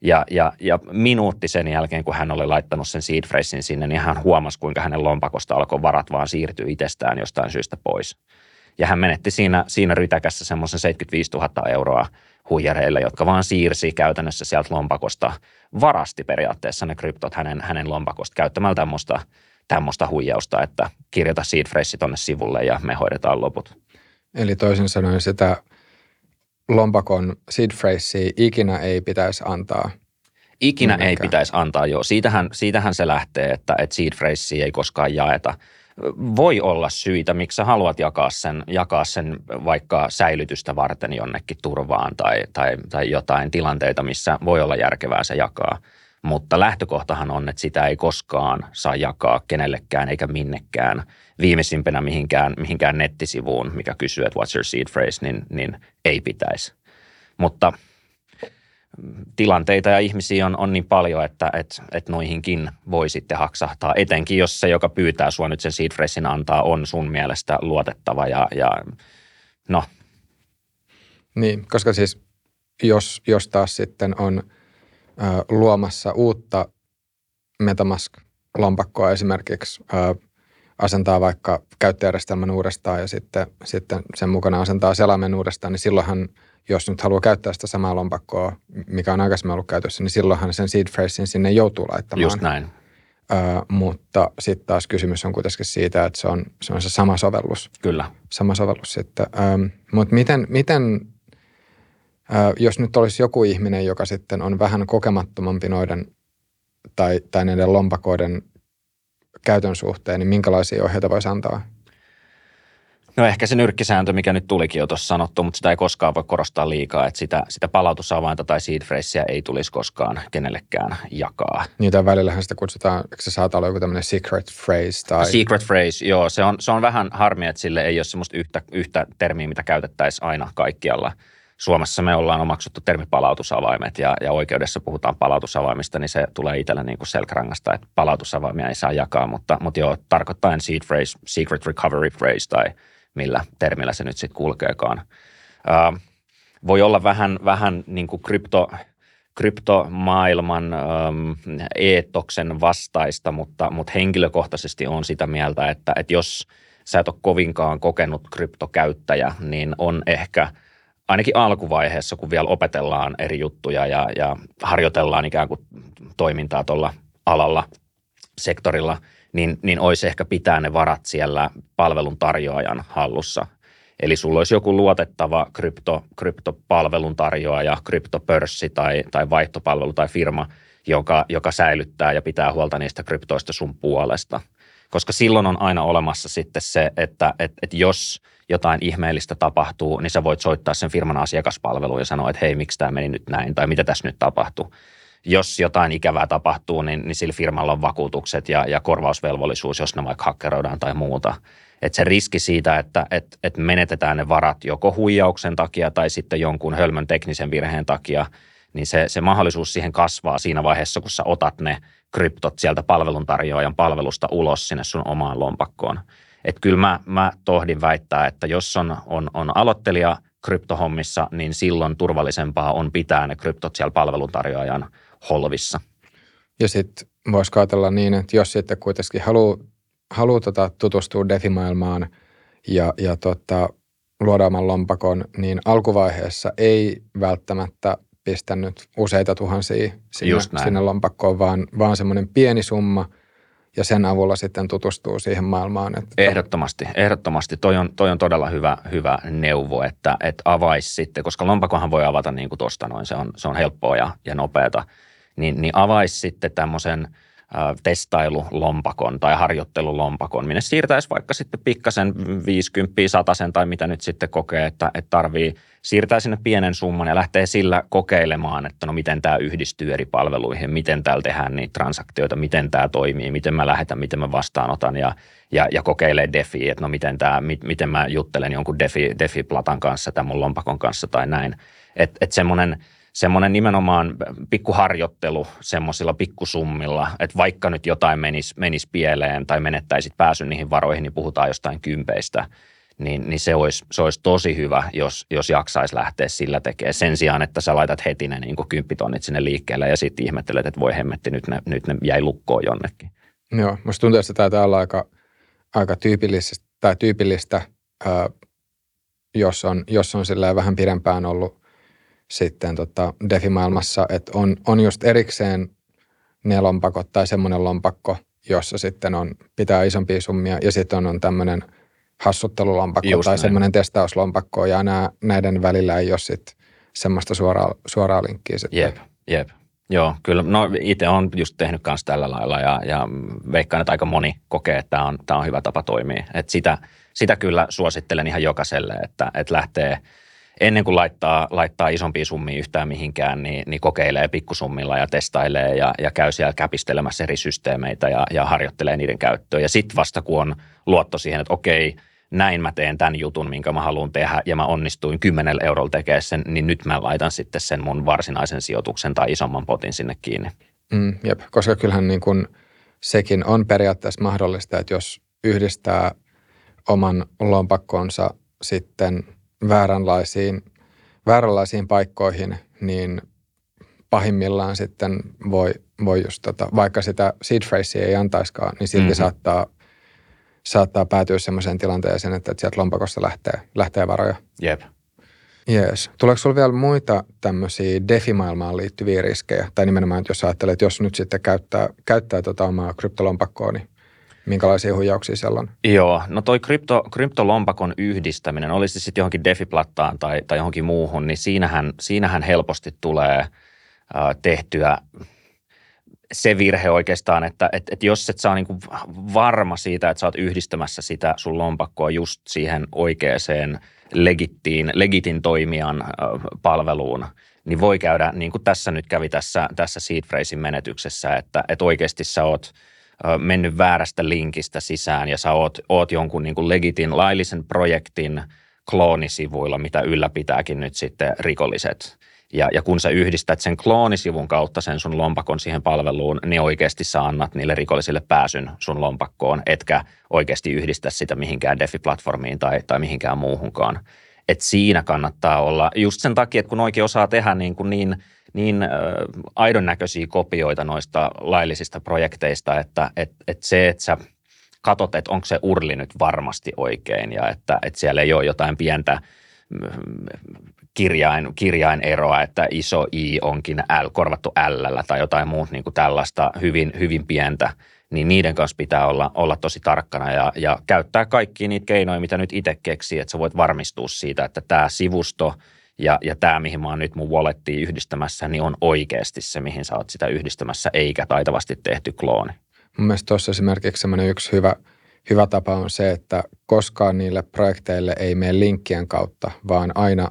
Ja, ja, ja minuutti sen jälkeen, kun hän oli laittanut sen seed phrasein sinne, niin hän huomasi, kuinka hänen lompakosta alkoi varat vaan siirtyä itsestään jostain syystä pois. Ja hän menetti siinä, siinä rytäkässä semmoisen 75 000 euroa huijareille, jotka vaan siirsi käytännössä sieltä lompakosta, varasti periaatteessa ne kryptot hänen, hänen lompakosta käyttämällä tämmöistä, tämmöistä huijausta, että kirjoita seed phrase tonne sivulle ja me hoidetaan loput. Eli toisin sanoen sitä lompakon seed phrasea ikinä ei pitäisi antaa. Ikinä Mitenkään. ei pitäisi antaa, joo. Siitähän, siitähän se lähtee, että, että seed phrasea ei koskaan jaeta. Voi olla syitä, miksi sä haluat jakaa sen, jakaa sen vaikka säilytystä varten jonnekin turvaan tai, tai, tai jotain tilanteita, missä voi olla järkevää se jakaa. Mutta lähtökohtahan on, että sitä ei koskaan saa jakaa kenellekään eikä minnekään. Viimeisimpänä mihinkään, mihinkään nettisivuun, mikä kysyy, että what's your seed phrase, niin, niin ei pitäisi. Mutta tilanteita ja ihmisiä on, on niin paljon, että et, et noihinkin voi sitten haksahtaa. Etenkin jos se, joka pyytää sua nyt sen seed phrasein antaa, on sun mielestä luotettava ja, ja no. Niin, koska siis jos, jos taas sitten on – luomassa uutta Metamask-lompakkoa esimerkiksi asentaa vaikka käyttöjärjestelmän uudestaan ja sitten, sitten sen mukana asentaa selaimen uudestaan, niin silloinhan, jos nyt haluaa käyttää sitä samaa lompakkoa, mikä on aikaisemmin ollut käytössä, niin silloinhan sen seed phrasein sinne joutuu laittamaan. Just näin. Ö, mutta sitten taas kysymys on kuitenkin siitä, että se on se, on se sama sovellus. Kyllä. Sama sovellus sitten. mutta miten, miten jos nyt olisi joku ihminen, joka sitten on vähän kokemattomampi noiden tai, tai näiden lompakoiden käytön suhteen, niin minkälaisia ohjeita voisi antaa? No ehkä se nyrkkisääntö, mikä nyt tulikin jo tuossa sanottu, mutta sitä ei koskaan voi korostaa liikaa, että sitä, sitä palautusavainta tai seed phrasea ei tulisi koskaan kenellekään jakaa. Niitä välillähän sitä kutsutaan, eikö se saattaa olla joku tämmöinen secret phrase? Tai... Secret phrase, joo. Se on, se on vähän harmi, että sille ei ole semmoista yhtä, yhtä termiä, mitä käytettäisiin aina kaikkialla – Suomessa me ollaan omaksuttu termi palautusavaimet ja, ja oikeudessa puhutaan palautusavaimista, niin se tulee itsellä niin kuin selkärangasta, että palautusavaimia ei saa jakaa, mutta, mutta joo, tarkoittain seed phrase, secret recovery phrase tai millä termillä se nyt sitten kulkeekaan. Uh, voi olla vähän, vähän niin kuin krypto, kryptomaailman um, eetoksen vastaista, mutta, mutta henkilökohtaisesti on sitä mieltä, että, että jos sä et ole kovinkaan kokenut kryptokäyttäjä, niin on ehkä – ainakin alkuvaiheessa, kun vielä opetellaan eri juttuja ja, ja harjoitellaan ikään kuin toimintaa tuolla alalla, sektorilla, niin, niin olisi ehkä pitää ne varat siellä palvelun tarjoajan hallussa. Eli sulla olisi joku luotettava krypto, kryptopalvelun tarjoaja, kryptopörssi tai, tai vaihtopalvelu tai firma, joka, joka säilyttää ja pitää huolta niistä kryptoista sun puolesta. Koska silloin on aina olemassa sitten se, että, että, että jos – jotain ihmeellistä tapahtuu, niin sä voit soittaa sen firman asiakaspalveluun ja sanoa, että hei, miksi tämä meni nyt näin tai mitä tässä nyt tapahtuu. Jos jotain ikävää tapahtuu, niin, niin sillä firmalla on vakuutukset ja, ja korvausvelvollisuus, jos ne vaikka hakkeroidaan tai muuta. Että se riski siitä, että et, et menetetään ne varat joko huijauksen takia tai sitten jonkun hölmön teknisen virheen takia, niin se, se mahdollisuus siihen kasvaa siinä vaiheessa, kun sä otat ne kryptot sieltä palveluntarjoajan palvelusta ulos sinne sun omaan lompakkoon. Että kyllä mä, mä tohdin väittää, että jos on, on, on aloittelija kryptohommissa, niin silloin turvallisempaa on pitää ne kryptot siellä palveluntarjoajan holvissa. Ja sitten voisi ajatella niin, että jos sitten kuitenkin haluaa haluu tota tutustua DeFi-maailmaan ja, ja tota, luoda oman lompakon, niin alkuvaiheessa ei välttämättä pistänyt useita tuhansia sinne, sinne lompakkoon, vaan, vaan semmoinen pieni summa – ja sen avulla sitten tutustuu siihen maailmaan. Että ehdottomasti, ehdottomasti. Toi on, toi on todella hyvä, hyvä neuvo, että, että avaisi sitten, koska lompakohan voi avata niin kuin tuosta noin, se on, se on helppoa ja, ja nopeata, niin, niin avaisi sitten tämmöisen – testailulompakon tai harjoittelulompakon, minne siirtäisi vaikka sitten pikkasen 50, 100 tai mitä nyt sitten kokee, että, että tarvii siirtää sinne pienen summan ja lähtee sillä kokeilemaan, että no miten tämä yhdistyy eri palveluihin, miten täällä tehdään niitä transaktioita, miten tämä toimii, miten mä lähetän, miten mä vastaanotan ja, ja, ja kokeilee defi, että no miten, tämä, miten mä juttelen jonkun defi, defi-platan kanssa tai mun lompakon kanssa tai näin. Että et semmoinen – semmoinen nimenomaan pikkuharjoittelu semmoisilla pikkusummilla, että vaikka nyt jotain menisi, menisi pieleen tai menettäisit pääsyn niihin varoihin, niin puhutaan jostain kympeistä, niin, niin se, olisi, se olisi tosi hyvä, jos, jos jaksaisi lähteä sillä tekemään. Sen sijaan, että sä laitat heti ne niin kymppitonnit sinne liikkeelle ja sitten ihmettelet, että voi hemmetti, nyt ne, nyt ne jäi lukkoon jonnekin. Joo, musta tuntuu, että tämä olla aika, aika tyypillistä, tai tyypillistä ää, jos on, jos on vähän pidempään ollut sitten tota DeFi-maailmassa, että on, on just erikseen ne lompakot tai semmoinen lompakko, jossa sitten on, pitää isompia summia ja sitten on, on tämmöinen hassuttelulompakko just tai näin. semmoinen testauslompakko ja nämä, näiden välillä ei ole sitten semmoista suoraa, suoraa linkkiä sitten. Jep, jep. Joo, kyllä. No itse on just tehnyt kanssa tällä lailla ja, ja veikkaan, että aika moni kokee, että tämä on, tämä on hyvä tapa toimia. Et sitä, sitä kyllä suosittelen ihan jokaiselle, että, että lähtee – ennen kuin laittaa, laittaa isompia summia yhtään mihinkään, niin, niin kokeilee pikkusummilla ja testailee ja, ja käy siellä käpistelemässä eri systeemeitä ja, ja harjoittelee niiden käyttöä. Ja sitten vasta kun on luotto siihen, että okei, näin mä teen tämän jutun, minkä mä haluan tehdä ja mä onnistuin 10 eurolla tekemään sen, niin nyt mä laitan sitten sen mun varsinaisen sijoituksen tai isomman potin sinne kiinni. Mm, jep, koska kyllähän niin kun sekin on periaatteessa mahdollista, että jos yhdistää oman lompakkonsa sitten – vääränlaisiin, vääränlaisiin paikkoihin, niin pahimmillaan sitten voi, voi just tota, vaikka sitä seed phrasea ei antaiskaan, niin silti mm-hmm. saattaa, saattaa päätyä sellaiseen tilanteeseen, että sieltä lompakosta lähtee, lähtee varoja. Jep. Jees. Tuleeko sinulla vielä muita tämmöisiä DeFi-maailmaan liittyviä riskejä? Tai nimenomaan, jos ajattelet, että jos nyt sitten käyttää, käyttää tota omaa kryptolompakkoa, niin minkälaisia huijauksia siellä on? Joo, no toi krypto, kryptolompakon yhdistäminen, olisi sitten johonkin defiplattaan tai, tai johonkin muuhun, niin siinähän, siinähän helposti tulee äh, tehtyä se virhe oikeastaan, että et, et jos et saa niinku varma siitä, että sä oot yhdistämässä sitä sun lompakkoa just siihen oikeaan legittiin, legitin toimijan äh, palveluun, niin voi käydä, niin kuin tässä nyt kävi tässä, tässä seed menetyksessä, että, että oikeasti sä oot – mennyt väärästä linkistä sisään ja sä oot, oot jonkun niin kuin legitin laillisen projektin kloonisivuilla, mitä ylläpitääkin nyt sitten rikolliset. Ja, ja kun sä yhdistät sen kloonisivun kautta sen sun lompakon siihen palveluun, niin oikeasti sä annat niille rikollisille pääsyn sun lompakkoon, etkä oikeasti yhdistä sitä mihinkään DeFi-platformiin tai, tai mihinkään muuhunkaan. Et siinä kannattaa olla just sen takia, että kun oikein osaa tehdä niin, kuin niin – niin aidon näköisiä kopioita noista laillisista projekteista, että et, et se, että sä katot, että onko se urli nyt varmasti oikein ja että, että siellä ei ole jotain pientä mm, kirjain, kirjaineroa, että iso i onkin L, korvattu L tai jotain muuta niin kuin tällaista hyvin, hyvin pientä, niin niiden kanssa pitää olla, olla tosi tarkkana ja, ja käyttää kaikki niitä keinoja, mitä nyt itse keksii, että sä voit varmistua siitä, että tämä sivusto – ja, ja tämä, mihin mä oon nyt mun wallettiin yhdistämässä, niin on oikeasti se, mihin sä oot sitä yhdistämässä, eikä taitavasti tehty klooni. Mun mielestä tuossa esimerkiksi semmoinen yksi hyvä, hyvä tapa on se, että koskaan niille projekteille ei mene linkkien kautta, vaan aina,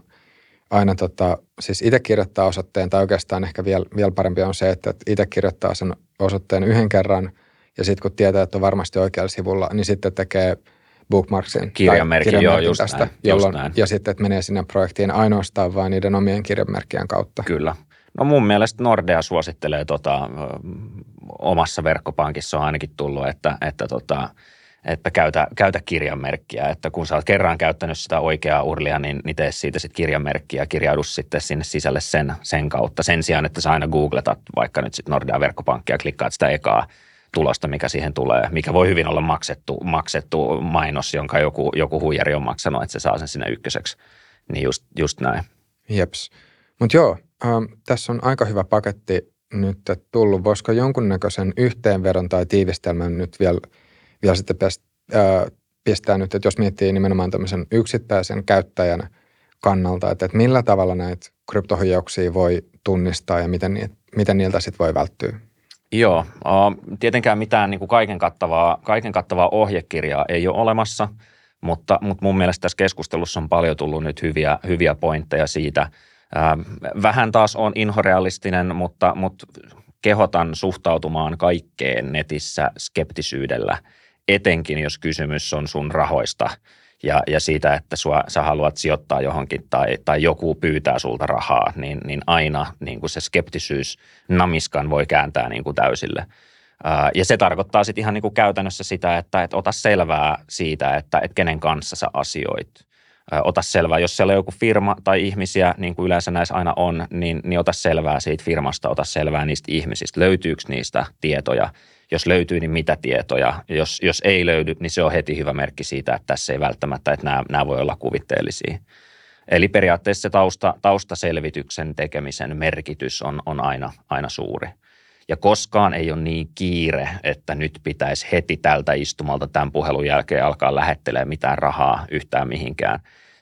aina tota, siis itse kirjoittaa osoitteen, tai oikeastaan ehkä vielä, vielä parempi on se, että itse kirjoittaa sen osoitteen yhden kerran, ja sitten kun tietää, että on varmasti oikealla sivulla, niin sitten tekee – bookmarksin kirjanmerkin, tai joo, just tästä, näin, jolloin, just näin. ja sitten, että menee sinne projektiin ainoastaan vain niiden omien kirjanmerkkien kautta. Kyllä. No mun mielestä Nordea suosittelee tota, omassa verkkopankissa on ainakin tullut, että, että tota, että käytä, käytä kirjanmerkkiä, että kun sä oot kerran käyttänyt sitä oikeaa urlia, niin, niin tee siitä sitten kirjanmerkkiä ja kirjaudu sitten sinne sisälle sen, sen kautta. Sen sijaan, että sä aina googletat vaikka nyt sitten Nordea verkkopankkia ja klikkaat sitä ekaa tulosta, mikä siihen tulee, mikä voi hyvin olla maksettu, maksettu mainos, jonka joku, joku huijari on maksanut, että se saa sen sinne ykköseksi. Niin just, just näin. Jeps. Mutta joo, ähm, tässä on aika hyvä paketti nyt tullut. Voisiko jonkunnäköisen yhteenvedon tai tiivistelmän nyt vielä, vielä sitten pest, äh, pistää nyt, että jos miettii nimenomaan tämmöisen yksittäisen käyttäjän kannalta, että, että millä tavalla näitä kryptohuijauksia voi tunnistaa ja miten, miten niiltä sitten voi välttyä? Joo, tietenkään mitään niin kuin kaiken, kattavaa, kaiken kattavaa ohjekirjaa ei ole olemassa, mutta, mutta mun mielestä tässä keskustelussa on paljon tullut nyt hyviä, hyviä pointteja siitä. Vähän taas on inhorealistinen, mutta, mutta kehotan suhtautumaan kaikkeen netissä skeptisyydellä, etenkin jos kysymys on sun rahoista – ja, ja siitä, että sua, sä haluat sijoittaa johonkin tai, tai joku pyytää sulta rahaa, niin, niin aina niin kuin se skeptisyys namiskan voi kääntää niin kuin täysille. ja se tarkoittaa sitten ihan niin kuin käytännössä sitä, että et ota selvää siitä, että et kenen kanssa sä asioit. ota selvää, jos siellä on joku firma tai ihmisiä, niin kuin yleensä näissä aina on, niin, niin ota selvää siitä firmasta, ota selvää niistä ihmisistä, löytyykö niistä tietoja – jos löytyy, niin mitä tietoja. Jos, jos ei löydy, niin se on heti hyvä merkki siitä, että tässä ei välttämättä, että nämä, nämä voi olla kuvitteellisia. Eli periaatteessa se tausta, taustaselvityksen tekemisen merkitys on, on aina, aina suuri. Ja koskaan ei ole niin kiire, että nyt pitäisi heti tältä istumalta tämän puhelun jälkeen alkaa lähettelemään mitään rahaa yhtään mihinkään.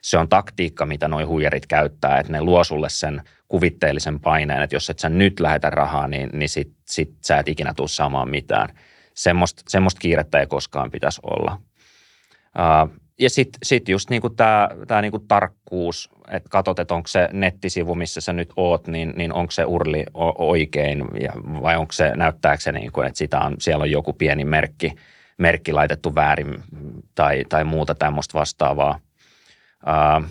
Se on taktiikka, mitä nuo huijarit käyttää, että ne luo sulle sen – kuvitteellisen paineen, että jos et sä nyt lähetä rahaa, niin, niin sit, sit sä et ikinä tule saamaan mitään. Semmoista, kiirettä ei koskaan pitäisi olla. Uh, ja sitten sit just niinku tämä tää niinku tarkkuus, että katsot, että onko se nettisivu, missä sä nyt oot, niin, niin onko se urli oikein ja, vai onko se, näyttääkö se niinku, että sitä on, siellä on joku pieni merkki, merkki laitettu väärin tai, tai muuta tämmöistä vastaavaa. Uh,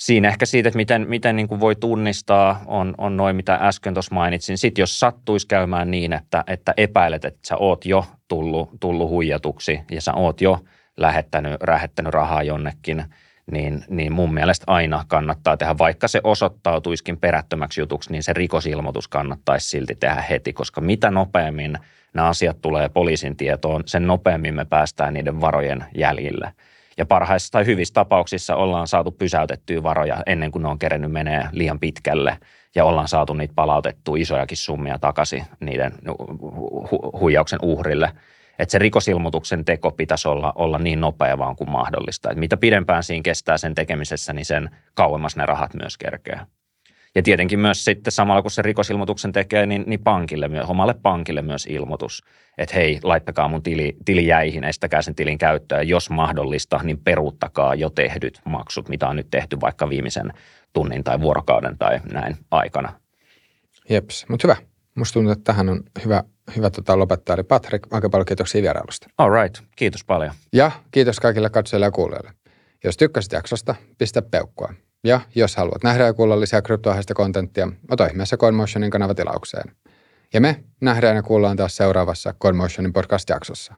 siinä ehkä siitä, että miten, miten niin kuin voi tunnistaa, on, on noin, mitä äsken tuossa mainitsin. Sitten jos sattuisi käymään niin, että, että epäilet, että sä oot jo tullut, tullut huijatuksi ja sä oot jo lähettänyt, lähettänyt rahaa jonnekin, niin, niin mun mielestä aina kannattaa tehdä, vaikka se osoittautuisikin perättömäksi jutuksi, niin se rikosilmoitus kannattaisi silti tehdä heti, koska mitä nopeammin nämä asiat tulee poliisin tietoon, sen nopeammin me päästään niiden varojen jäljille – ja parhaissa tai hyvissä tapauksissa ollaan saatu pysäytettyä varoja ennen kuin ne on kerennyt menee liian pitkälle ja ollaan saatu niitä palautettua isojakin summia takaisin niiden hu- huijauksen uhrille. Että se rikosilmoituksen teko pitäisi olla, olla niin nopea vaan kuin mahdollista. Et mitä pidempään siinä kestää sen tekemisessä, niin sen kauemmas ne rahat myös kerkeää. Ja tietenkin myös sitten samalla kun se rikosilmoituksen tekee, niin, niin pankille, omalle pankille myös ilmoitus, että hei, laittakaa mun tili, tili jäihin, estäkää sen tilin käyttöä. Jos mahdollista, niin peruuttakaa jo tehdyt maksut, mitä on nyt tehty vaikka viimeisen tunnin tai vuorokauden tai näin aikana. Jeps, mutta hyvä. Musta tuntuu, että tähän on hyvä, hyvä tota lopettaa. Eli Patrick, aika paljon kiitoksia vierailusta. All right, kiitos paljon. Ja kiitos kaikille katsojille ja kuulijoille. Jos tykkäsit jaksosta, pistä peukkua. Ja jos haluat nähdä ja kuulla lisää kryptoaiheista kontenttia, ota ihmeessä CoinMotionin kanava tilaukseen. Ja me nähdään ja kuullaan taas seuraavassa CoinMotionin podcast-jaksossa.